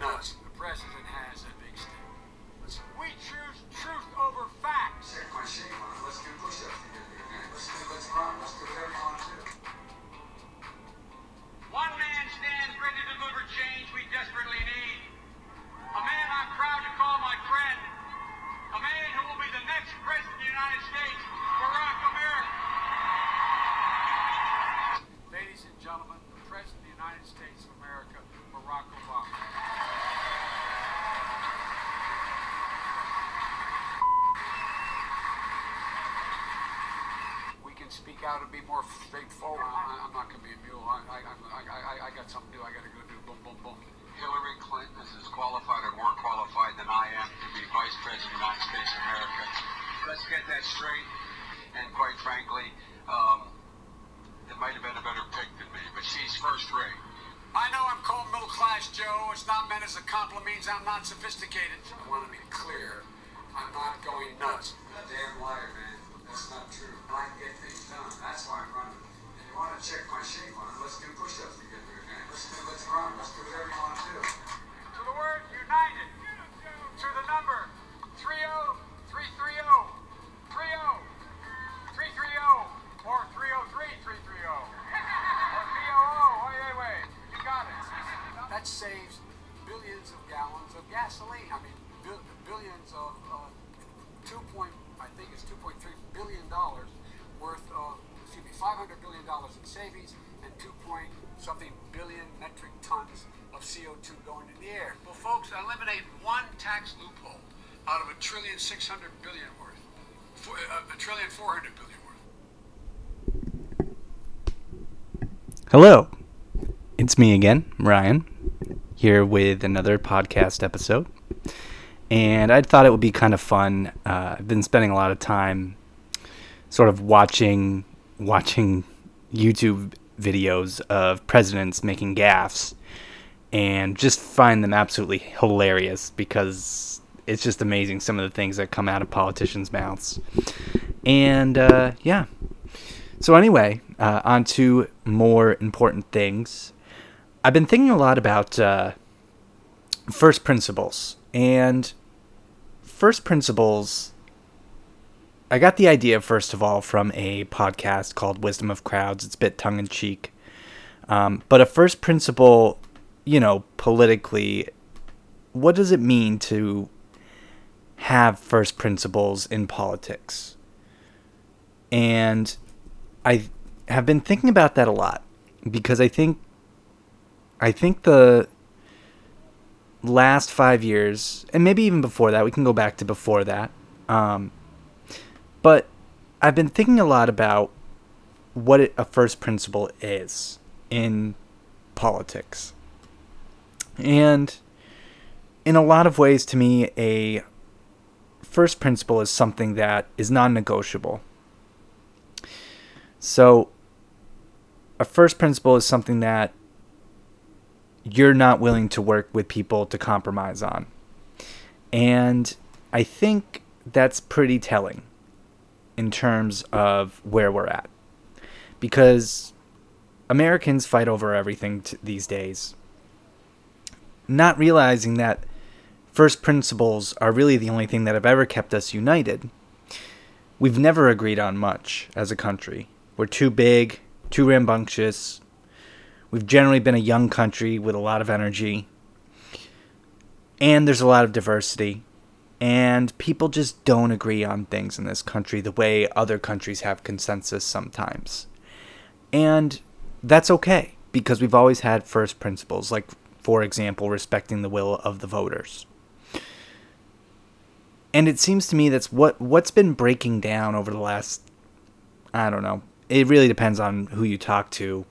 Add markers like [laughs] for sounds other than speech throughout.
nuts. The president has a big stick. Listen, we choose truth over facts. Check my shape on it. Let's do push-ups. Let's do, let's run. Let's do want. One man stands ready to deliver change we desperately need. A man I'm proud to call my friend. A man who will be the next president of the United States, Barack America. Ladies and gentlemen, the President of the United States of America, Barack Obama. We can speak out and be more straightforward. I, I'm not going to be a mule. I, I, I, I, I got something to do. I got to go do boom, boom, boom. Hillary Clinton is as qualified or more qualified than I am to be Vice President of the United States of America. Let's get that straight. And quite frankly, um, it might have been a better pick than me, but she's first rate. I know I'm called middle class, Joe. It's not meant as a compliment. Means I'm not sophisticated. I want to be clear. I'm not going nuts. Damn liar, man. That's not true. I can get things done. That's why I'm running. If you want to check my shape on it, let's do push-ups together again. Let's do, let's run. Let's do whatever you want to do. To the word united. To the number 30330. 30. 330. Or 303-330. Or POO. Wait, wait, wait. You got it. That saves billions of gallons of gasoline. I mean, bil- billions of uh, two point, I think it's 2.3 billion dollars worth of, excuse me, 500 billion dollars in savings and 2 point something billion metric tons of CO2 going in the air. Well, folks, eliminate one tax loophole out of a trillion 600 billion worth, for, uh, a trillion 400 billion worth. Hello, it's me again, Ryan, here with another podcast episode. and I thought it would be kind of fun. Uh, I've been spending a lot of time sort of watching watching YouTube videos of presidents making gaffes and just find them absolutely hilarious because it's just amazing some of the things that come out of politicians' mouths. And uh, yeah. So, anyway, uh, on to more important things. I've been thinking a lot about uh, first principles. And first principles, I got the idea, first of all, from a podcast called Wisdom of Crowds. It's a bit tongue in cheek. Um, but a first principle, you know, politically, what does it mean to have first principles in politics? And I have been thinking about that a lot because I think I think the last five years, and maybe even before that, we can go back to before that. Um, but I've been thinking a lot about what a first principle is in politics. And in a lot of ways, to me, a first principle is something that is non negotiable. So, a first principle is something that you're not willing to work with people to compromise on. And I think that's pretty telling in terms of where we're at. Because Americans fight over everything t- these days, not realizing that first principles are really the only thing that have ever kept us united. We've never agreed on much as a country. We're too big, too rambunctious, We've generally been a young country with a lot of energy. And there's a lot of diversity. And people just don't agree on things in this country the way other countries have consensus sometimes. And that's okay because we've always had first principles, like, for example, respecting the will of the voters. And it seems to me that's what what's been breaking down over the last I don't know. It really depends on who you talk to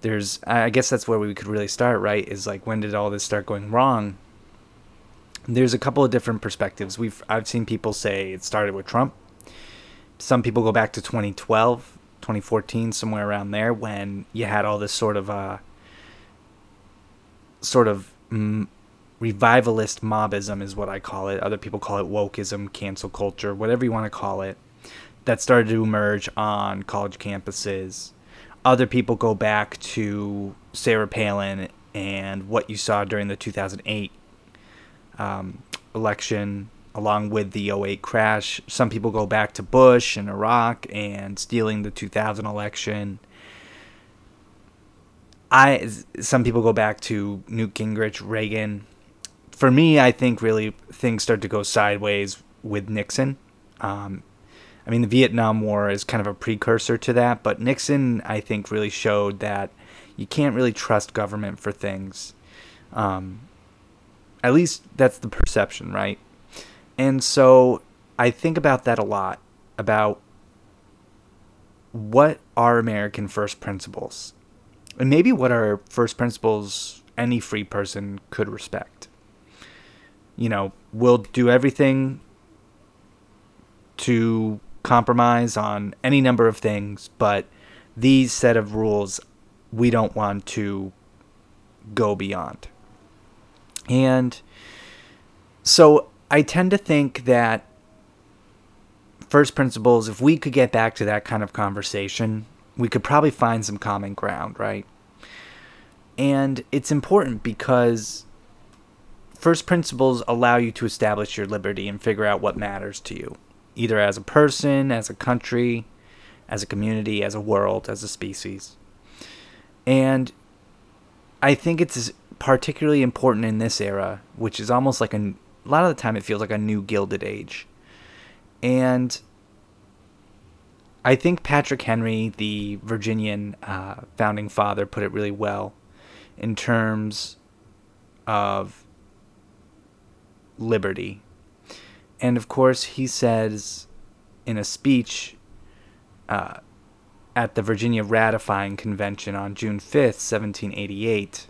there's I guess that's where we could really start, right? Is like when did all this start going wrong? There's a couple of different perspectives. We've I've seen people say it started with Trump. Some people go back to 2012, 2014, somewhere around there when you had all this sort of uh sort of mm, revivalist mobism is what I call it. Other people call it wokeism, cancel culture, whatever you want to call it. That started to emerge on college campuses other people go back to Sarah Palin and what you saw during the 2008 um, election, along with the 08 crash. Some people go back to Bush and Iraq and stealing the 2000 election. I some people go back to Newt Gingrich, Reagan. For me, I think really things start to go sideways with Nixon. Um, I mean, the Vietnam War is kind of a precursor to that, but Nixon, I think, really showed that you can't really trust government for things. Um, at least that's the perception, right? And so I think about that a lot about what are American first principles? And maybe what are first principles any free person could respect. You know, we'll do everything to compromise on any number of things, but these set of rules we don't want to go beyond. And so I tend to think that first principles, if we could get back to that kind of conversation, we could probably find some common ground, right? And it's important because first principles allow you to establish your liberty and figure out what matters to you either as a person, as a country, as a community, as a world, as a species. And I think it's particularly important in this era, which is almost like a, a lot of the time it feels like a new gilded age. And I think Patrick Henry, the Virginian uh, founding father, put it really well in terms of liberty and of course, he says in a speech uh, at the Virginia Ratifying Convention on June 5th, 1788,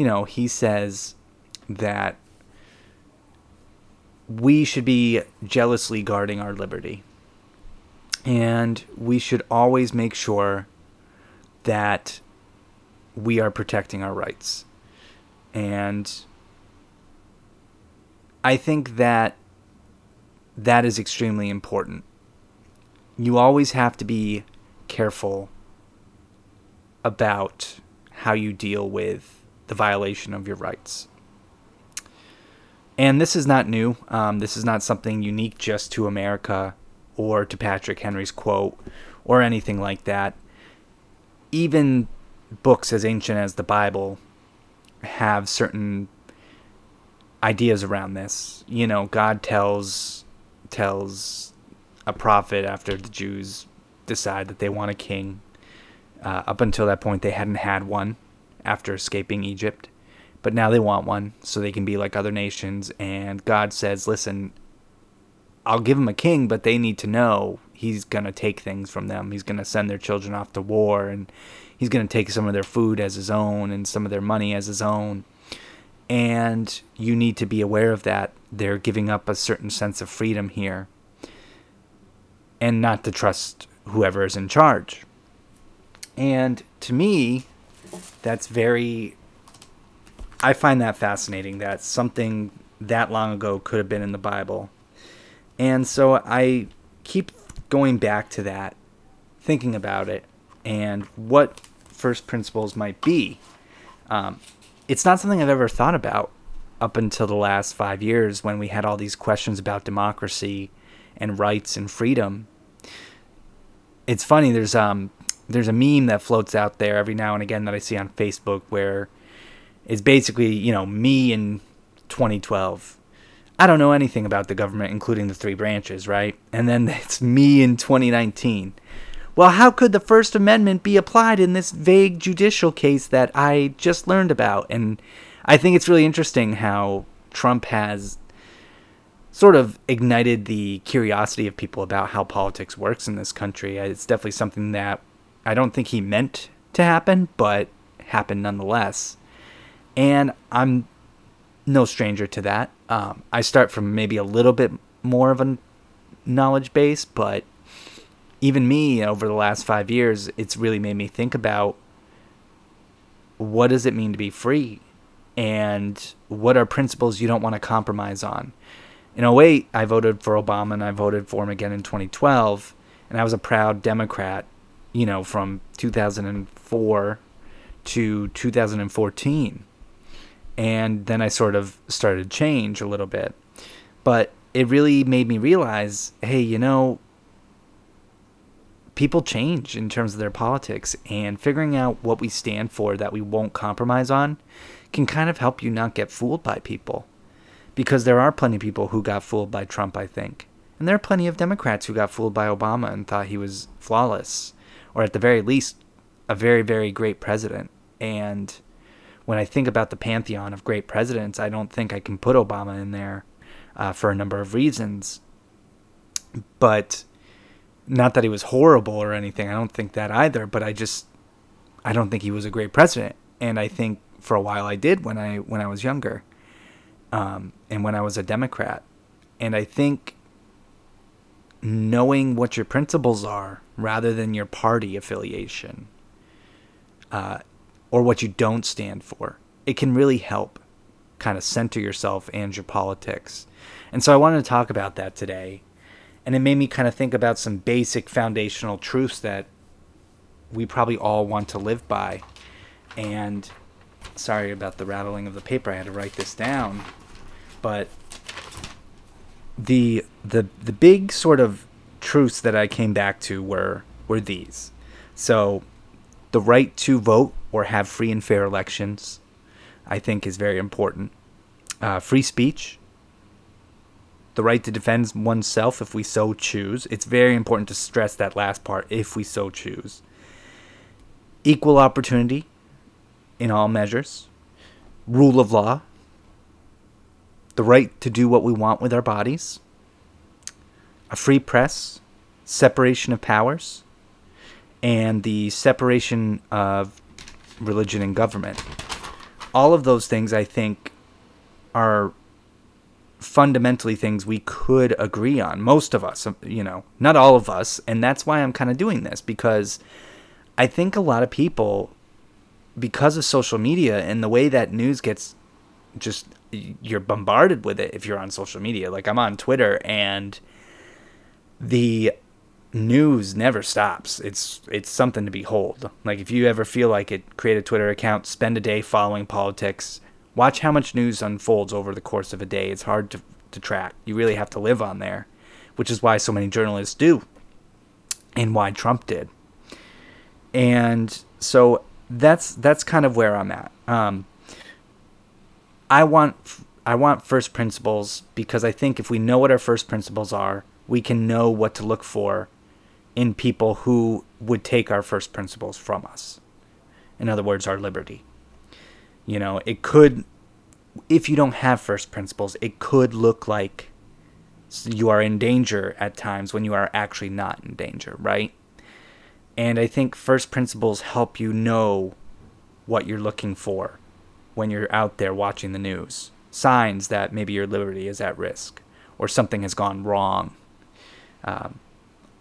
you know, he says that we should be jealously guarding our liberty. And we should always make sure that we are protecting our rights. And I think that that is extremely important. You always have to be careful about how you deal with the violation of your rights. And this is not new. Um, this is not something unique just to America or to Patrick Henry's quote or anything like that. Even books as ancient as the Bible have certain ideas around this. You know, God tells tells a prophet after the Jews decide that they want a king. Uh, up until that point, they hadn't had one after escaping Egypt, but now they want one so they can be like other nations. And God says, "Listen, I'll give them a king, but they need to know he's going to take things from them. He's going to send their children off to war and he's going to take some of their food as his own and some of their money as his own. And you need to be aware of that. They're giving up a certain sense of freedom here and not to trust whoever is in charge. And to me, that's very. I find that fascinating that something that long ago could have been in the Bible. And so I keep going back to that, thinking about it, and what first principles might be. Um, it's not something I've ever thought about up until the last five years when we had all these questions about democracy and rights and freedom. It's funny. There's um there's a meme that floats out there every now and again that I see on Facebook where it's basically you know me in 2012. I don't know anything about the government, including the three branches, right? And then [laughs] it's me in 2019. Well, how could the First Amendment be applied in this vague judicial case that I just learned about? And I think it's really interesting how Trump has sort of ignited the curiosity of people about how politics works in this country. It's definitely something that I don't think he meant to happen, but happened nonetheless. And I'm no stranger to that. Um, I start from maybe a little bit more of a knowledge base, but even me over the last five years, it's really made me think about what does it mean to be free and what are principles you don't want to compromise on. In 08, I voted for Obama and I voted for him again in 2012, and I was a proud Democrat, you know, from 2004 to 2014. And then I sort of started change a little bit. But it really made me realize hey, you know, people change in terms of their politics, and figuring out what we stand for that we won't compromise on can kind of help you not get fooled by people. Because there are plenty of people who got fooled by Trump, I think. And there are plenty of Democrats who got fooled by Obama and thought he was flawless, or at the very least, a very, very great president. And when I think about the pantheon of great presidents, I don't think I can put Obama in there uh, for a number of reasons. But not that he was horrible or anything. I don't think that either. But I just I don't think he was a great president. And I think for a while I did when I when I was younger, um, and when I was a Democrat. And I think knowing what your principles are rather than your party affiliation uh, or what you don't stand for, it can really help kind of center yourself and your politics. And so I wanted to talk about that today. And it made me kind of think about some basic foundational truths that we probably all want to live by. And sorry about the rattling of the paper, I had to write this down. But the the the big sort of truths that I came back to were were these. So the right to vote or have free and fair elections, I think, is very important. Uh, free speech, the right to defend oneself if we so choose. It's very important to stress that last part, if we so choose. Equal opportunity in all measures, rule of law, the right to do what we want with our bodies, a free press, separation of powers, and the separation of religion and government. All of those things, I think, are fundamentally things we could agree on. Most of us, you know, not all of us. And that's why I'm kind of doing this because I think a lot of people, because of social media and the way that news gets just, you're bombarded with it if you're on social media. Like I'm on Twitter and the news never stops. It's it's something to behold. Like if you ever feel like it, create a Twitter account, spend a day following politics, watch how much news unfolds over the course of a day. It's hard to to track. You really have to live on there, which is why so many journalists do and why Trump did. And so that's that's kind of where I'm at. Um, I want I want first principles because I think if we know what our first principles are, we can know what to look for in people who would take our first principles from us. In other words, our liberty. You know, it could, if you don't have first principles, it could look like you are in danger at times when you are actually not in danger, right? And I think first principles help you know what you're looking for when you're out there watching the news. Signs that maybe your liberty is at risk or something has gone wrong. Um,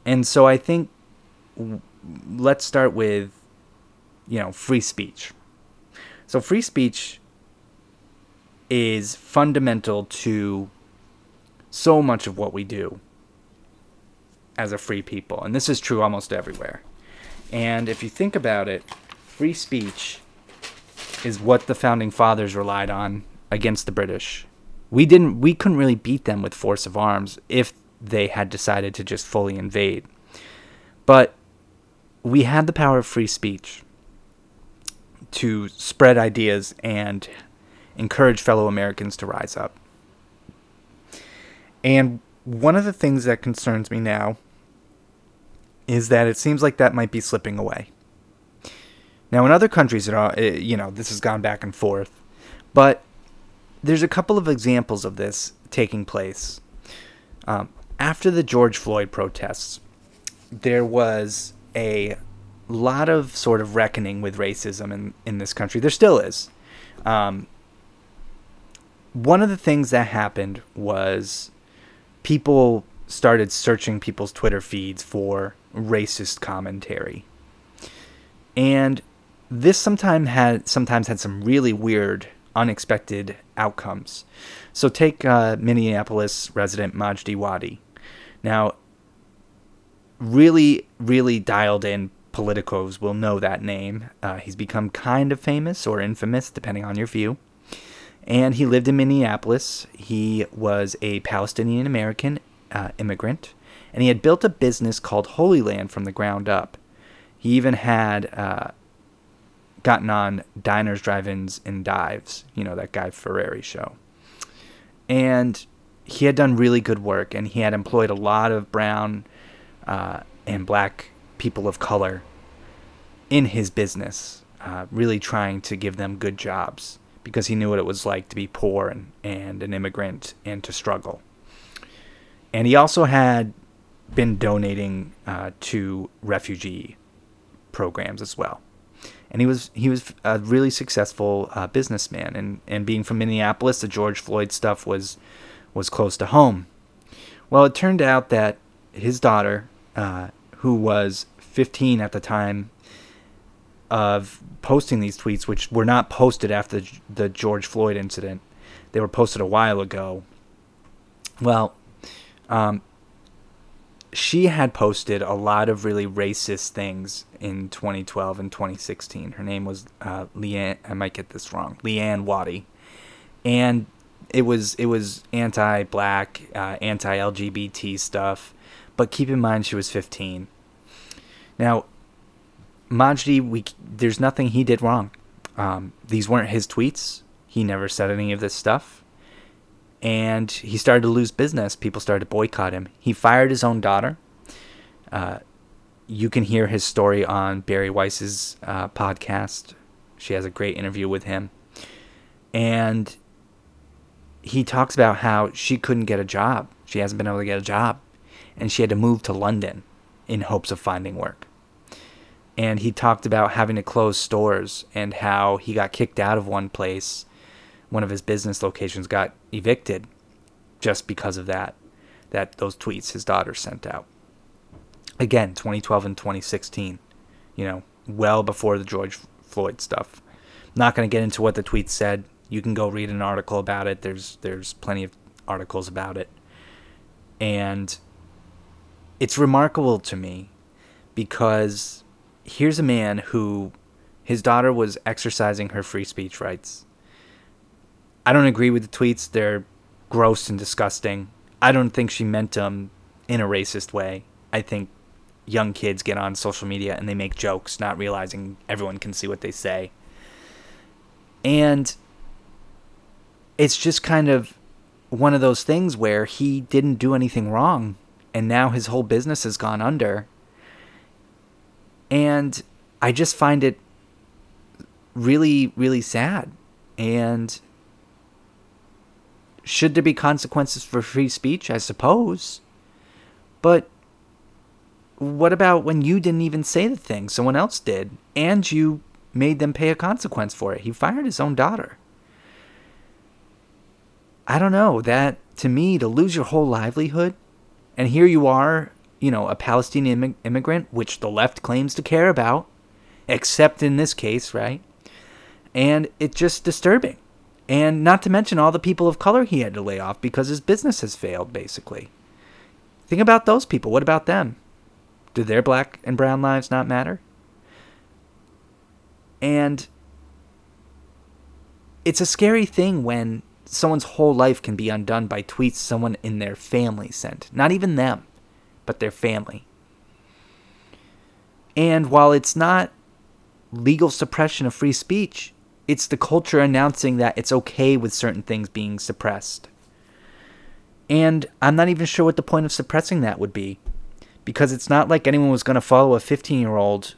and so I think let's start with, you know, free speech. So free speech is fundamental to so much of what we do as a free people. And this is true almost everywhere. And if you think about it, free speech is what the founding fathers relied on against the British. We didn't we couldn't really beat them with force of arms if they had decided to just fully invade. But we had the power of free speech to spread ideas and encourage fellow Americans to rise up. And one of the things that concerns me now is that it seems like that might be slipping away. Now, in other countries, it you know, this has gone back and forth, but there's a couple of examples of this taking place. Um, after the George Floyd protests, there was a lot of sort of reckoning with racism in, in this country. There still is. Um, one of the things that happened was people started searching people's Twitter feeds for racist commentary. And this sometimes had sometimes had some really weird, unexpected outcomes. So take uh, Minneapolis resident Majdi Wadi. Now, really, really dialed in politicos will know that name. Uh, he's become kind of famous or infamous, depending on your view. And he lived in Minneapolis. He was a Palestinian American uh, immigrant, and he had built a business called Holy Land from the ground up. He even had uh, gotten on diners, drive-ins, and dives. You know that Guy Fieri show. And he had done really good work, and he had employed a lot of brown uh, and black people of color in his business, uh, really trying to give them good jobs because he knew what it was like to be poor and, and an immigrant and to struggle. And he also had been donating uh, to refugee programs as well. And he was he was a really successful uh, businessman, and, and being from Minneapolis, the George Floyd stuff was was close to home. Well, it turned out that his daughter, uh, who was 15 at the time of posting these tweets, which were not posted after the George Floyd incident, they were posted a while ago. Well, um, she had posted a lot of really racist things in 2012 and 2016. Her name was uh, Leanne. I might get this wrong. Leanne Wadi, and it was it was anti-black, uh, anti-LGBT stuff. But keep in mind, she was 15. Now, Majdi, we there's nothing he did wrong. Um, these weren't his tweets. He never said any of this stuff. And he started to lose business. People started to boycott him. He fired his own daughter. Uh, you can hear his story on Bari Weiss's uh, podcast. She has a great interview with him. And he talks about how she couldn't get a job. She hasn't been able to get a job. And she had to move to London in hopes of finding work. And he talked about having to close stores and how he got kicked out of one place. One of his business locations got evicted. just because of that that those tweets his daughter sent out. Again, 2012 and 2016, you know, well before the George Floyd stuff. Not going to get into what the tweets said. You can go read an article about it. There's there's plenty of articles about it. And it's remarkable to me because here's a man who his daughter was exercising her free speech rights. I don't agree with the tweets. They're gross and disgusting. I don't think she meant them in a racist way. I think young kids get on social media and they make jokes, not realizing everyone can see what they say. And it's just kind of one of those things where he didn't do anything wrong and now his whole business has gone under. And I just find it really, really sad. And should there be consequences for free speech? I suppose. But what about when you didn't even say the thing, someone else did, and you made them pay a consequence for it? He fired his own daughter. I don't know. That, to me, to lose your whole livelihood, and here you are, you know, a Palestinian immigrant, which the left claims to care about, except in this case, right? And it's just disturbing. And not to mention all the people of color he had to lay off because his business has failed, basically. Think about those people. What about them? Do their black and brown lives not matter? And it's a scary thing when someone's whole life can be undone by tweets someone in their family sent. Not even them, but their family. And while it's not legal suppression of free speech, it's the culture announcing that it's okay with certain things being suppressed. And I'm not even sure what the point of suppressing that would be. Because it's not like anyone was going to follow a 15 year old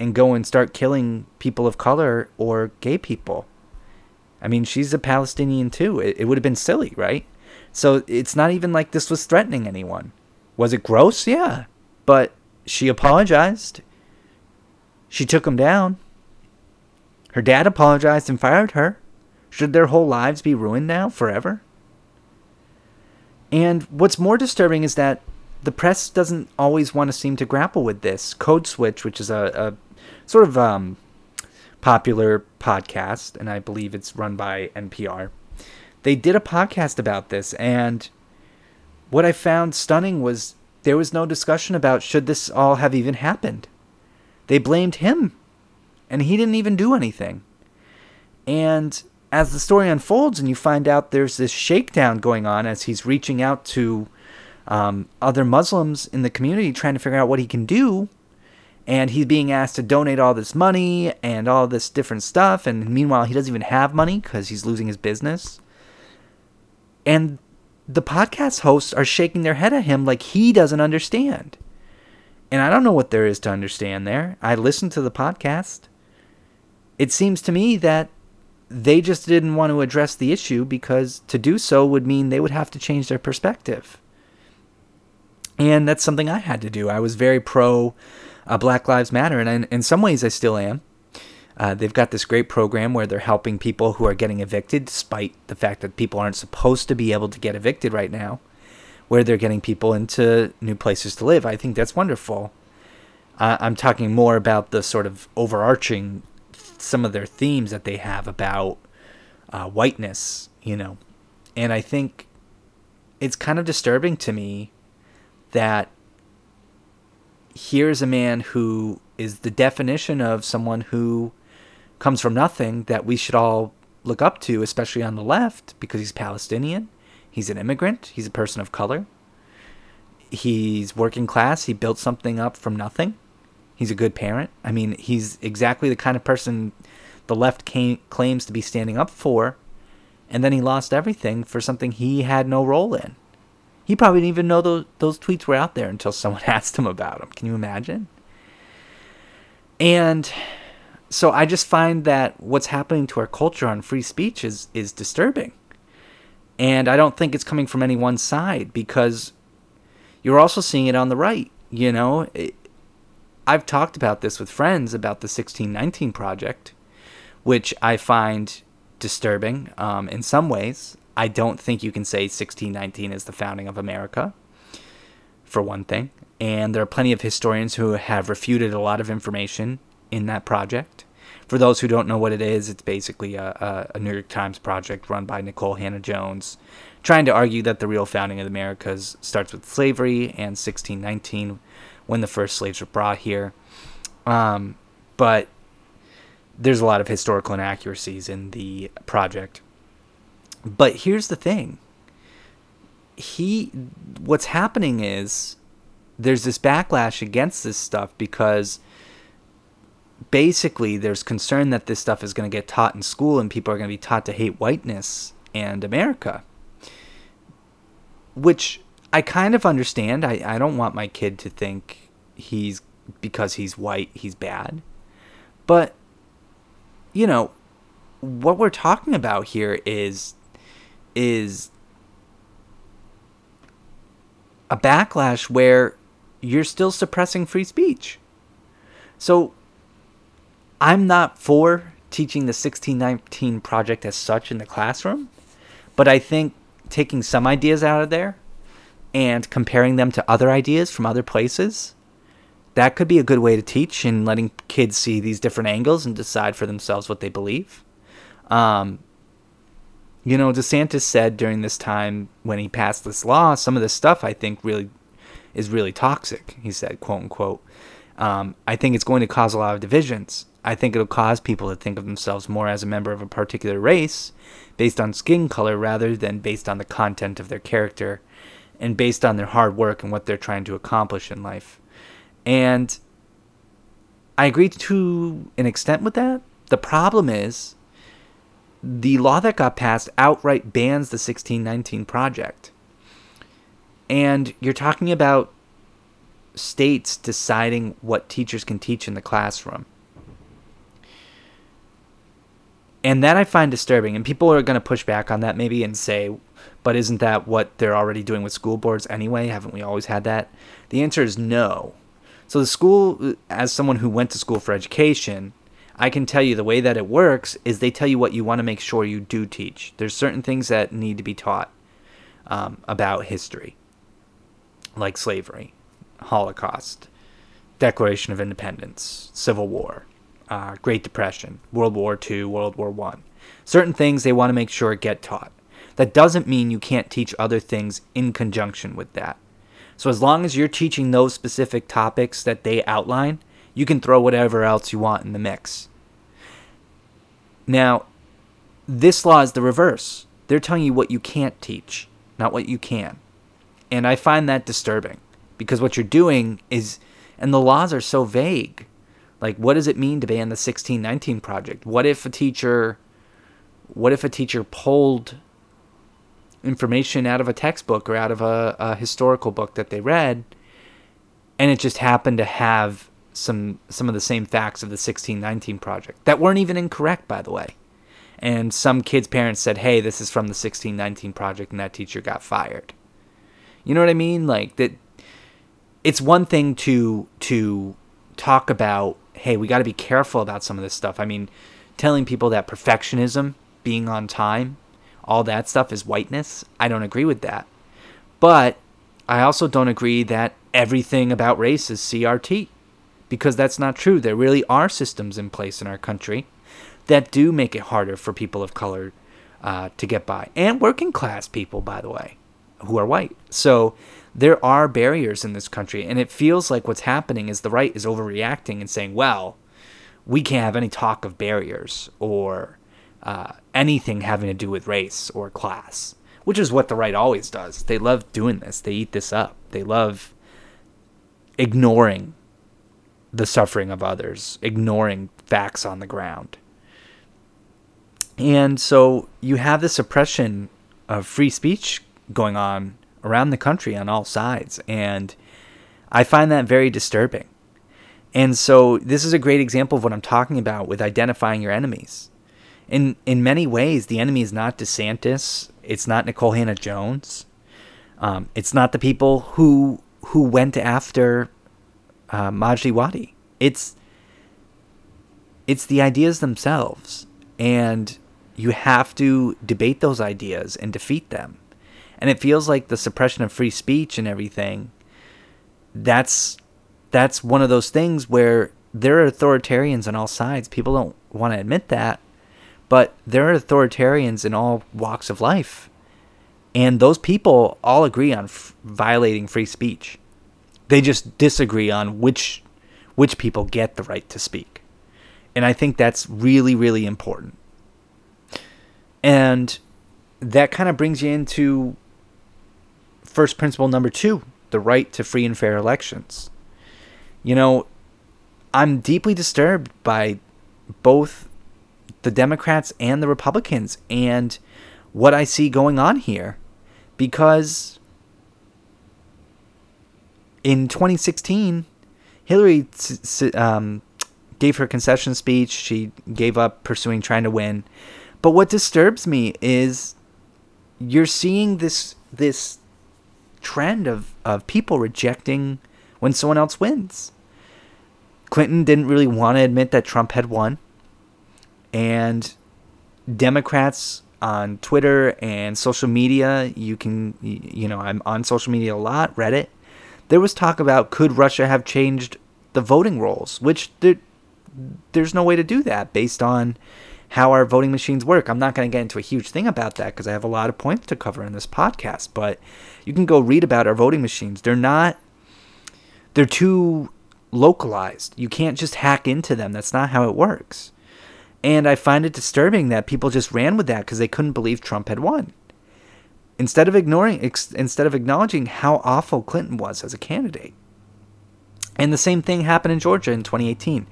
and go and start killing people of color or gay people. I mean, she's a Palestinian too. It, it would have been silly, right? So it's not even like this was threatening anyone. Was it gross? Yeah. But she apologized. She took him down. Her dad apologized and fired her. Should their whole lives be ruined now forever? And what's more disturbing is that the press doesn't always want to seem to grapple with this. Code Switch, which is a, a sort of um, popular podcast, and I believe it's run by NPR, they did a podcast about this. And what I found stunning was there was no discussion about should this all have even happened. They blamed him and he didn't even do anything. And as the story unfolds, and you find out there's this shakedown going on as he's reaching out to um, other Muslims in the community, trying to figure out what he can do. And he's being asked to donate all this money and all this different stuff. And meanwhile, he doesn't even have money because he's losing his business. And the podcast hosts are shaking their head at him like he doesn't understand. And I don't know what there is to understand there. I listened to the podcast it seems to me that they just didn't want to address the issue because to do so would mean they would have to change their perspective. And that's something I had to do. I was very pro uh, Black Lives Matter, and in, in, some ways I still am. Uh, they've got this great program where they're helping people who are getting evicted, despite the fact that people aren't supposed to be able to get evicted right now, where they're getting people into new places to live. I think that's wonderful. Uh, I'm talking more about the sort of overarching some of their themes that they have about uh, whiteness, you know. And I think it's kind of disturbing to me that here's a man who is the definition of someone who comes from nothing that we should all look up to, especially on the left, because he's Palestinian, he's an immigrant, he's a person of color, he's working class, he built something up from nothing He's a good parent. I mean, he's exactly the kind of person the left came, claims to be standing up for, and then he lost everything for something he had no role in. He probably didn't even know those, those tweets were out there until [laughs] someone asked him about them. Can you imagine? And so I just find that what's happening to our culture on free speech is, is disturbing. And I don't think it's coming from any one side because you're also seeing it on the right. You know, it, I've talked about this with friends about the 1619 project, which I find disturbing um, in some ways. I don't think you can say 1619 is the founding of America, for one thing. And there are plenty of historians who have refuted a lot of information in that project. For those who don't know what it is, it's basically a, a, New York Times project run by Nikole Hannah-Jones, trying to argue that the real founding of the Americas starts with slavery and 1619 when the first slaves were brought here. Um, but there's a lot of historical inaccuracies in the project. But here's the thing. He what's happening is there's this backlash against this stuff because basically there's concern that this stuff is going to get taught in school and people are going to be taught to hate whiteness and America. Which I kind of understand. I, I don't want my kid to think he's because he's white, he's bad. But you know, what we're talking about here is is a backlash where you're still suppressing free speech. So I'm not for teaching the 1619 project as such in the classroom, but I think taking some ideas out of there and comparing them to other ideas from other places that could be a good way to teach and letting kids see these different angles and decide for themselves what they believe. Um, you know, DeSantis said during this time when he passed this law, some of this stuff I think really is really toxic. He said, quote unquote. Um, I think it's going to cause a lot of divisions. I think it'll cause people to think of themselves more as a member of a particular race based on skin color rather than based on the content of their character and based on their hard work and what they're trying to accomplish in life. And I agree to an extent with that. The problem is the law that got passed outright bans the 1619 project. And you're talking about states deciding what teachers can teach in the classroom. And that I find disturbing. And people are going to push back on that maybe and say, but isn't that what they're already doing with school boards anyway? Haven't we always had that? The answer is no. So the school, as someone who went to school for education, I can tell you the way that it works is they tell you what you want to make sure you do teach. There's certain things that need to be taught um, about history, like slavery, Holocaust, Declaration of Independence, Civil War, uh, Great Depression, World War II, World War One. Certain things they want to make sure get taught. That doesn't mean you can't teach other things in conjunction with that. So as long as you're teaching those specific topics that they outline, you can throw whatever else you want in the mix. Now, this law is the reverse. They're telling you what you can't teach, not what you can. And I find that disturbing because what you're doing is, and the laws are so vague. Like, what does it mean to ban the 1619 project? What if a teacher, what if a teacher pulled information out of a textbook or out of a, a historical book that they read, and it just happened to have some some of the same facts of the 1619 project that weren't even incorrect, by the way. And some kids' parents said, "Hey, this is from the 1619 project," and that teacher got fired. You know what I mean? Like that. It's one thing to to talk about. Hey, we got to be careful about some of this stuff. I mean, telling people that perfectionism, being on time, all that stuff is whiteness. I don't agree with that. But I also don't agree that everything about race is CRT because that's not true. There really are systems in place in our country that do make it harder for people of color uh, to get by, and working class people, by the way, who are white. So there are barriers in this country, and it feels like what's happening is the right is overreacting and saying, well, we can't have any talk of barriers or uh, anything having to do with race or class, which is what the right always does. They love doing this, they eat this up, they love ignoring the suffering of others, ignoring facts on the ground. And so you have this oppression of free speech going on around the country on all sides. And I find that very disturbing. And so this is a great example of what I'm talking about with identifying your enemies in in many ways, the enemy is not DeSantis. It's not Nikole Hannah-Jones. Um, it's not the people who who went after uh, Majdi Wadi. It's it's the ideas themselves, and you have to debate those ideas and defeat them. And it feels like the suppression of free speech and everything that's that's one of those things where there are authoritarians on all sides. People don't want to admit that, but there are authoritarians in all walks of life. And those people all agree on f- violating free speech. They just disagree on which which people get the right to speak. And I think that's really really important. And that kind of brings you into first principle number 2, the right to free and fair elections. You know, I'm deeply disturbed by both the Democrats and the Republicans and what I see going on here because in 2016, Hillary um, gave her concession speech. She gave up pursuing trying to win. But what disturbs me is you're seeing this this trend of, of people rejecting when someone else wins. Clinton didn't really want to admit that Trump had won. And Democrats on Twitter and social media, you can, you know, I'm on social media a lot, Reddit. There was talk about could Russia have changed the voting rolls, which there, there's no way to do that based on how our voting machines work. I'm not going to get into a huge thing about that because I have a lot of points to cover in this podcast, but you can go read about our voting machines. They're not they're too localized. You can't just hack into them. That's not how it works. And I find it disturbing that people just ran with that because they couldn't believe Trump had won. Instead of ignoring ex- instead of acknowledging how awful Clinton was as a candidate. And the same thing happened in Georgia in 2018.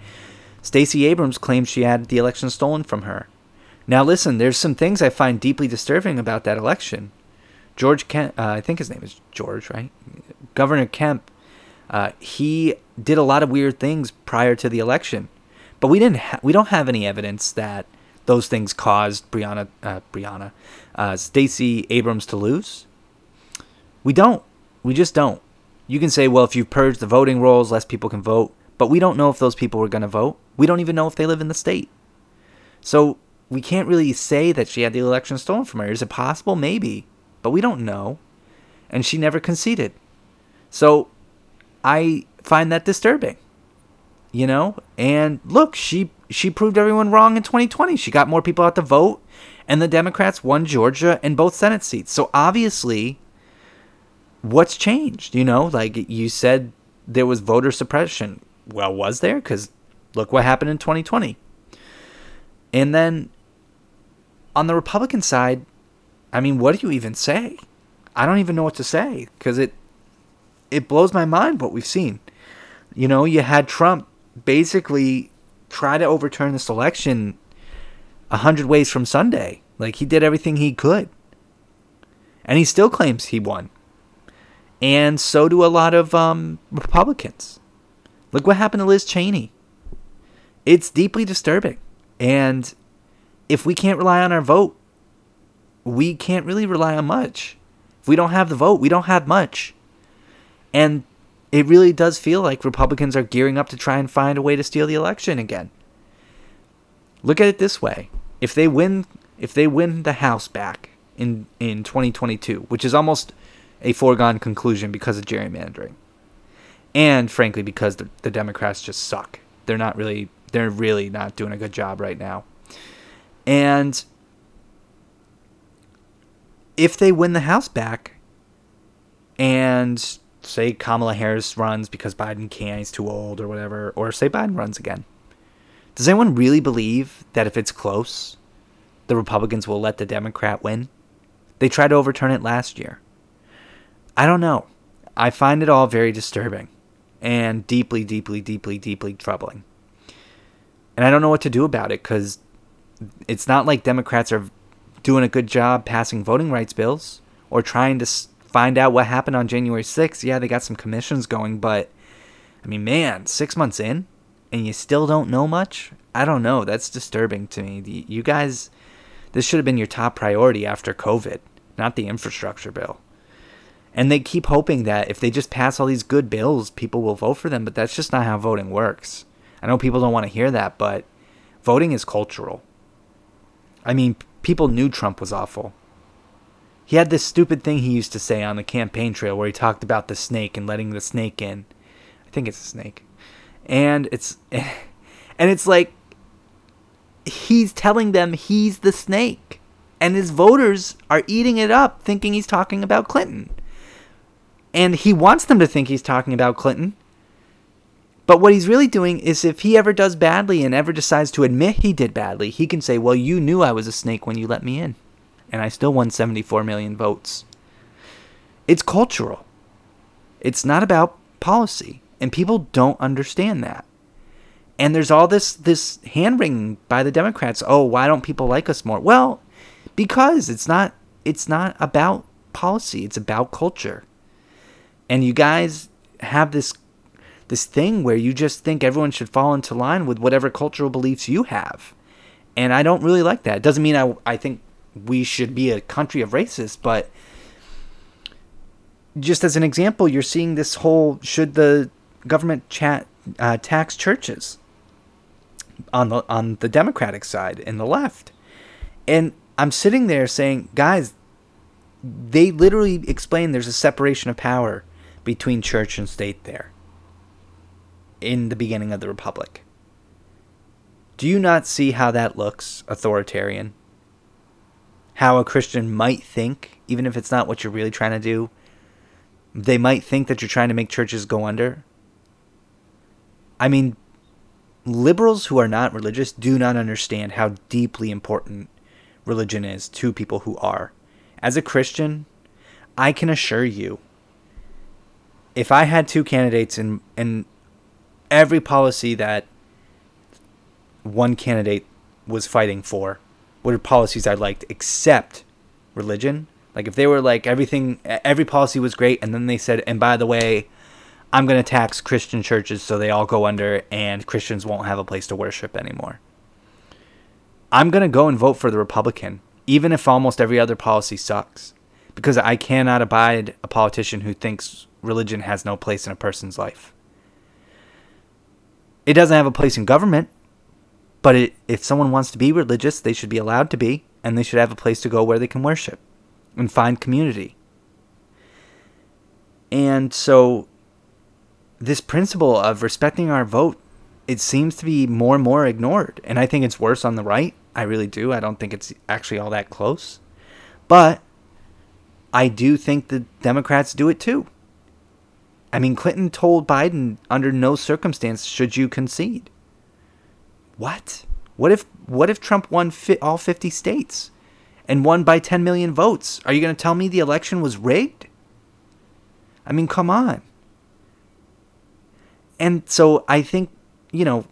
Stacey Abrams claimed she had the election stolen from her. Now, listen, there's some things I find deeply disturbing about that election. George Kemp, uh, I think his name is George, right? Governor Kemp, uh, he did a lot of weird things prior to the election, but we didn't. Ha- we don't have any evidence that those things caused Brianna, uh, Brianna, uh, Abrams to lose. We don't. We just don't. You can say, well, if you purge the voting rolls, less people can vote. But we don't know if those people were going to vote. We don't even know if they live in the state. So we can't really say that she had the election stolen from her. Is it possible? Maybe. But we don't know. And she never conceded. So I find that disturbing. You know? And look, she she proved everyone wrong in 2020. She got more people out to vote and the Democrats won Georgia and both Senate seats. So obviously what's changed, you know? Like you said there was voter suppression well, was there? Because look what happened in 2020. And then on the Republican side, I mean, what do you even say? I don't even know what to say because it it blows my mind what we've seen. You know, you had Trump basically try to overturn this election a hundred ways from Sunday. Like he did everything he could, and he still claims he won. And so do a lot of um, Republicans. Look what happened to Liz Cheney. It's deeply disturbing. And if we can't rely on our vote, we can't really rely on much. If we don't have the vote, we don't have much. And it really does feel like Republicans are gearing up to try and find a way to steal the election again. Look at it this way. If they win if they win the House back in in 2022, which is almost a foregone conclusion because of gerrymandering and frankly because the, the Democrats just suck. They're not really they're really not doing a good job right now. And if they win the House back and say Kamala Harris runs because Biden can't, he's too old or whatever, or say Biden runs again. Does anyone really believe that if it's close, the Republicans will let the Democrat win? They tried to overturn it last year. I don't know. I find it all very disturbing and deeply, deeply, deeply, deeply troubling. And I don't know what to do about it because it's not like Democrats are doing a good job passing voting rights bills or trying to find out what happened on January 6th. Yeah, they got some commissions going, but I mean, man, six months in and you still don't know much? I don't know. That's disturbing to me. You guys, this should have been your top priority after COVID, not the infrastructure bill. And they keep hoping that if they just pass all these good bills, people will vote for them, but that's just not how voting works. I know people don't want to hear that, but voting is cultural. I mean, people knew Trump was awful. He had this stupid thing he used to say on the campaign trail where he talked about the snake and letting the snake in. I think it's a snake. And it's [laughs] and it's like he's telling them he's the snake. And his voters are eating it up thinking he's talking about Clinton. And he wants them to think he's talking about Clinton. But what he's really doing is if he ever does badly and ever decides to admit he did badly, he can say, Well, you knew I was a snake when you let me in. And I still won 74 million votes. It's cultural, it's not about policy. And people don't understand that. And there's all this this hand wringing by the Democrats. Oh, why don't people like us more? Well, because it's not it's not about policy. It's about culture. And you guys have this this thing where you just think everyone should fall into line with whatever cultural beliefs you have. And I don't really like that. It doesn't mean I, I think we should be a country of racists, but just as an example, you're seeing this whole should the government chat uh, tax churches on the on the Democratic side and the left, and I'm sitting there saying, guys, they literally explain there's a separation of power between church and state there in the beginning of the Republic. Do you not see how that looks authoritarian? How a Christian might think, even if it's not what you're really trying to do, they might think that you're trying to make churches go under. I mean, liberals who are not religious do not understand how deeply important religion is to people who are. As a Christian, I can assure you, if I had two candidates and and every policy that one candidate was fighting for were policies I liked except religion. Like if they were like everything every policy was great and then they said and by the way, I'm going to tax Christian churches so they all go under and Christians won't have a place to worship anymore. I'm going to go and vote for the Republican even if almost every other policy sucks because I cannot abide a politician who thinks religion has no place in a person's life. It doesn't have a place in government, but it, if someone wants to be religious, they should be allowed to be, and they should have a place to go where they can worship and find community. And so, this principle of respecting our vote, it seems to be more and more ignored. And I think it's worse on the right. I really do. I don't think it's actually all that close. But I do think the Democrats do it too. I mean, Clinton told Biden under no circumstance should you concede. What? What if what if Trump won fi- all 50 states and won by 10 million votes? Are you going to tell me the election was rigged? I mean, come on. And so I think, you know,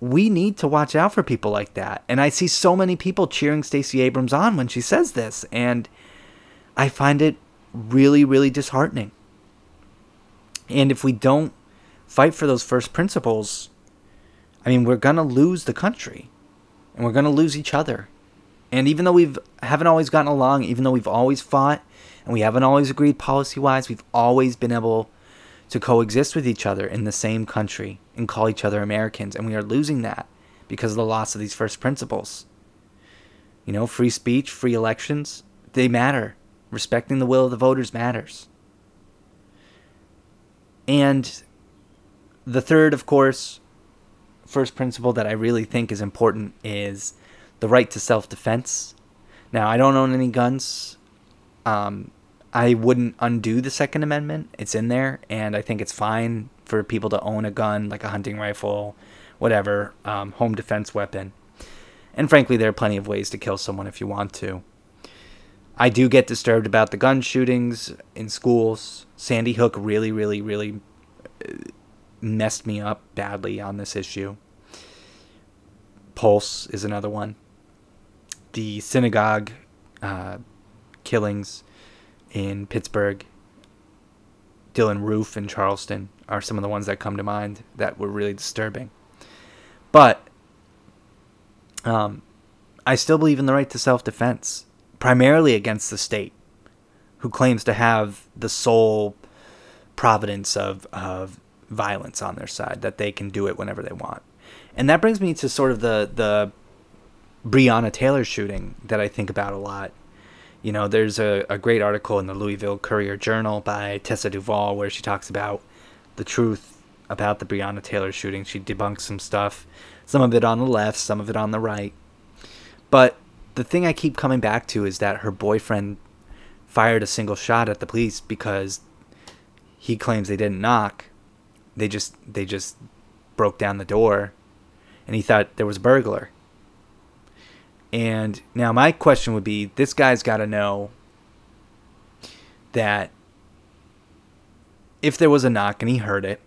we need to watch out for people like that. And I see so many people cheering Stacey Abrams on when she says this and I find it really really disheartening. And if we don't fight for those first principles, I mean, we're to lose the country and we're to lose each other. And even though we've haven't always gotten along, even though we've always fought and we haven't always agreed policy-wise, we've always been able to coexist with each other in the same country and call each other Americans, and we are losing that because of the loss of these first principles. You know, free speech, free elections, they matter. Respecting the will of the voters matters. And the third, of course, first principle that I really think is important is the right to self defense. Now, I don't own any guns. Um, I wouldn't undo the Second Amendment. It's in there, and I think it's fine for people to own a gun, like a hunting rifle, whatever, um, home defense weapon. And frankly, there are plenty of ways to kill someone if you want to. I do get disturbed about the gun shootings in schools. Sandy Hook really, really, really uh, messed me up badly on this issue. Pulse is another one. The synagogue uh, killings in Pittsburgh, Dylann Roof in Charleston are some of the ones that come to mind that were really disturbing. But um, I still believe in the right to self defense, primarily against the state, who claims to have the sole providence of, of violence on their side, that they can do it whenever they want. And that brings me to sort of the, the Breonna Taylor shooting that I think about a lot. You know, there's a, a great article in the Louisville Courier Journal by Tessa Duvall where she talks about the truth about the Breonna Taylor shooting. She debunks some stuff, some of it on the left, some of it on the right. But the thing I keep coming back to is that her boyfriend fired a single shot at the police because he claims they didn't knock. They just they just broke down the door and he thought there was a burglar. And now my question would be this guy's got to know that if there was a knock and he heard it,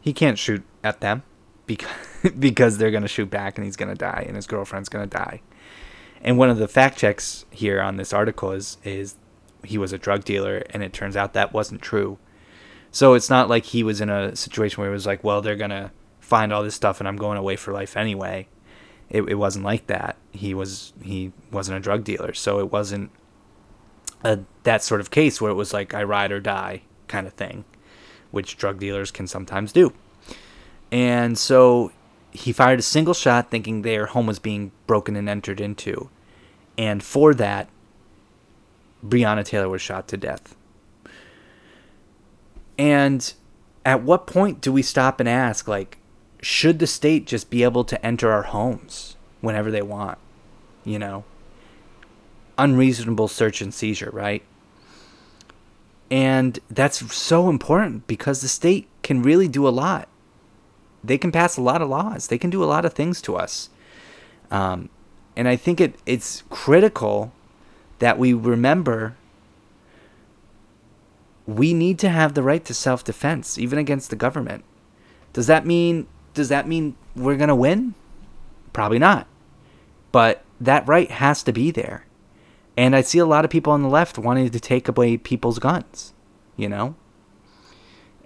he can't shoot at them because [laughs] because they're going to shoot back and he's going to die and his girlfriend's going to die. And one of the fact checks here on this article is is he was a drug dealer and it turns out that wasn't true. So it's not like he was in a situation where it was like, well, they're going to find all this stuff and I'm going away for life anyway. It, it wasn't like that. He was he wasn't a drug dealer, so it wasn't a that sort of case where it was like I ride or die kind of thing, which drug dealers can sometimes do. And so he fired a single shot thinking their home was being broken and entered into. And for that, Breonna Taylor was shot to death. And at what point do we stop and ask, like, should the state just be able to enter our homes whenever they want? You know? Unreasonable search and seizure, right? And that's so important because the state can really do a lot. They can pass a lot of laws. They can do a lot of things to us. Um, and I think it, it's critical that we remember we need to have the right to self-defense even against the government. Does that mean does that mean we're going to win? Probably not. But that right has to be there. And I see a lot of people on the left wanting to take away people's guns, you know?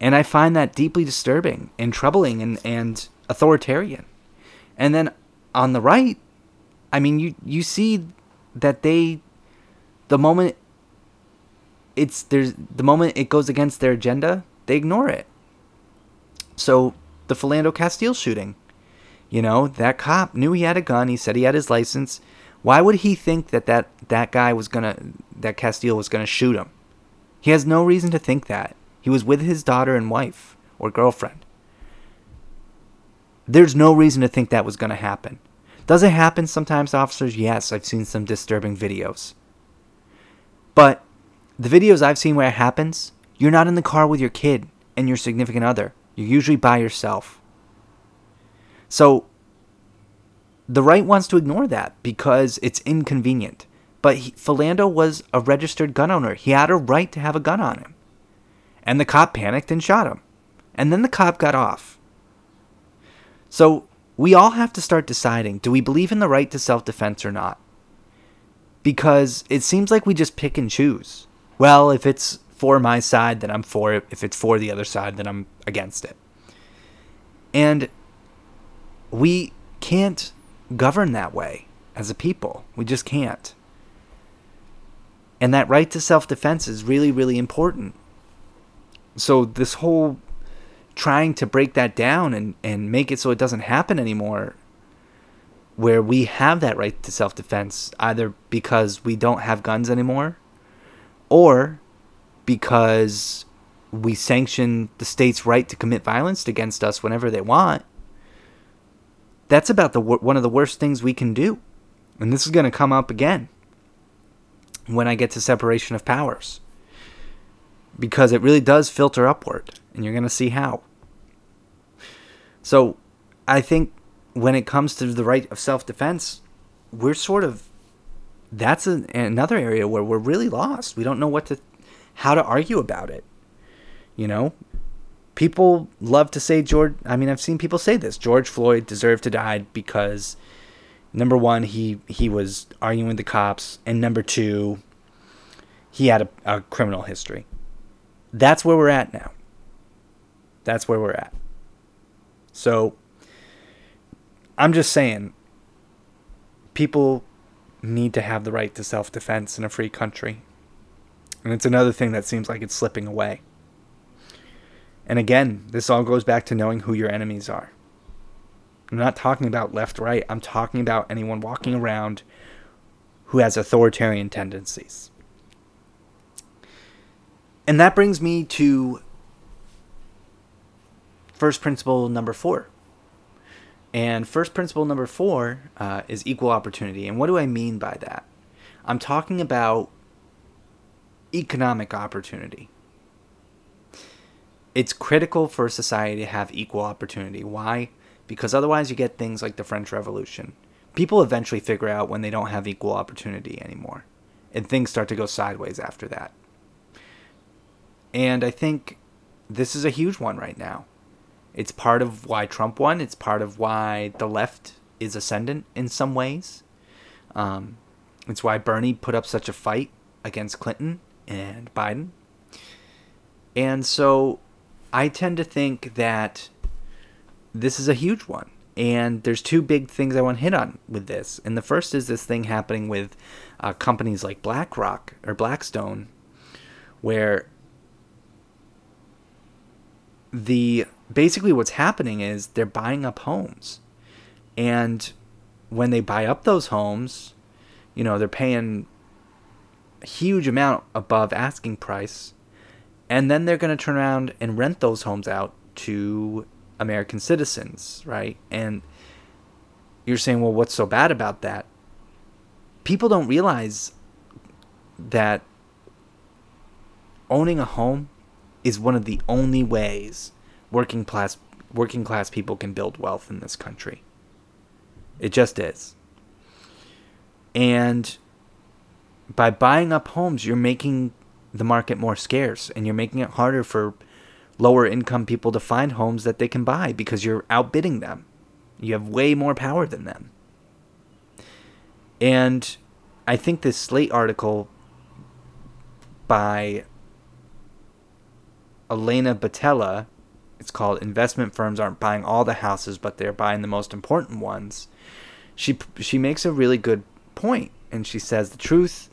And I find that deeply disturbing and troubling and, and authoritarian. And then on the right, I mean, you, you see that they, the moment it's there's the moment it goes against their agenda, they ignore it. So the Philando Castile shooting, you know, that cop knew he had a gun. He said he had his license. Why would he think that that, that guy was gonna that Castile was gonna shoot him? He has no reason to think that. He was with his daughter and wife or girlfriend. There's no reason to think that was gonna happen. Does it happen sometimes, officers? Yes, I've seen some disturbing videos. But the videos I've seen where it happens, you're not in the car with your kid and your significant other. You're usually by yourself. So the right wants to ignore that because it's inconvenient. But he, Philando was a registered gun owner. He had a right to have a gun on him. And the cop panicked and shot him. And then the cop got off. So we all have to start deciding do we believe in the right to self defense or not? Because it seems like we just pick and choose. Well, if it's for my side, then I'm for it. If it's for the other side, then I'm against it. And we can't govern that way as a people. We just can't. And that right to self defense is really, really important. So, this whole trying to break that down and, and make it so it doesn't happen anymore, where we have that right to self defense, either because we don't have guns anymore or because we sanction the state's right to commit violence against us whenever they want. That's about the one of the worst things we can do. And this is going to come up again when I get to separation of powers. Because it really does filter upward, and you're going to see how. So, I think when it comes to the right of self defense, we're sort of that's a, another area where we're really lost. We don't know what to how to argue about it. You know, people love to say George. I mean, I've seen people say this: George Floyd deserved to die because number one, he he was arguing with the cops, and number two, he had a, a criminal history. That's where we're at now. That's where we're at. So, I'm just saying, people need to have the right to self defense in a free country. And it's another thing that seems like it's slipping away. And again, this all goes back to knowing who your enemies are. I'm not talking about left right. I'm talking about anyone walking around who has authoritarian tendencies. And that brings me to first principle number four. And first principle number four uh, is equal opportunity. And what do I mean by that? I'm talking about economic opportunity. It's critical for society to have equal opportunity. Why? Because otherwise, you get things like the French Revolution. People eventually figure out when they don't have equal opportunity anymore, and things start to go sideways after that. And I think this is a huge one right now. It's part of why Trump won. It's part of why the left is ascendant in some ways. Um, it's why Bernie put up such a fight against Clinton and Biden. And so I tend to think that this is a huge one. And there's two big things I want to hit on with this. And the first is this thing happening with uh, companies like BlackRock or Blackstone, where the basically what's happening is they're buying up homes. And when they buy up those homes, you know, they're paying a huge amount above asking price. And then they're going to turn around and rent those homes out to American citizens, right? And you're saying, well, what's so bad about that? People don't realize that owning a home is one of the only ways working class working class people can build wealth in this country. It just is. And by buying up homes, you're making the market more scarce and you're making it harder for lower income people to find homes that they can buy because you're outbidding them. You have way more power than them. And I think this Slate article by Elena Botella, it's called Investment Firms Aren't Buying All the Houses, but They're Buying the Most Important Ones. She, she makes a really good point, and she says the truth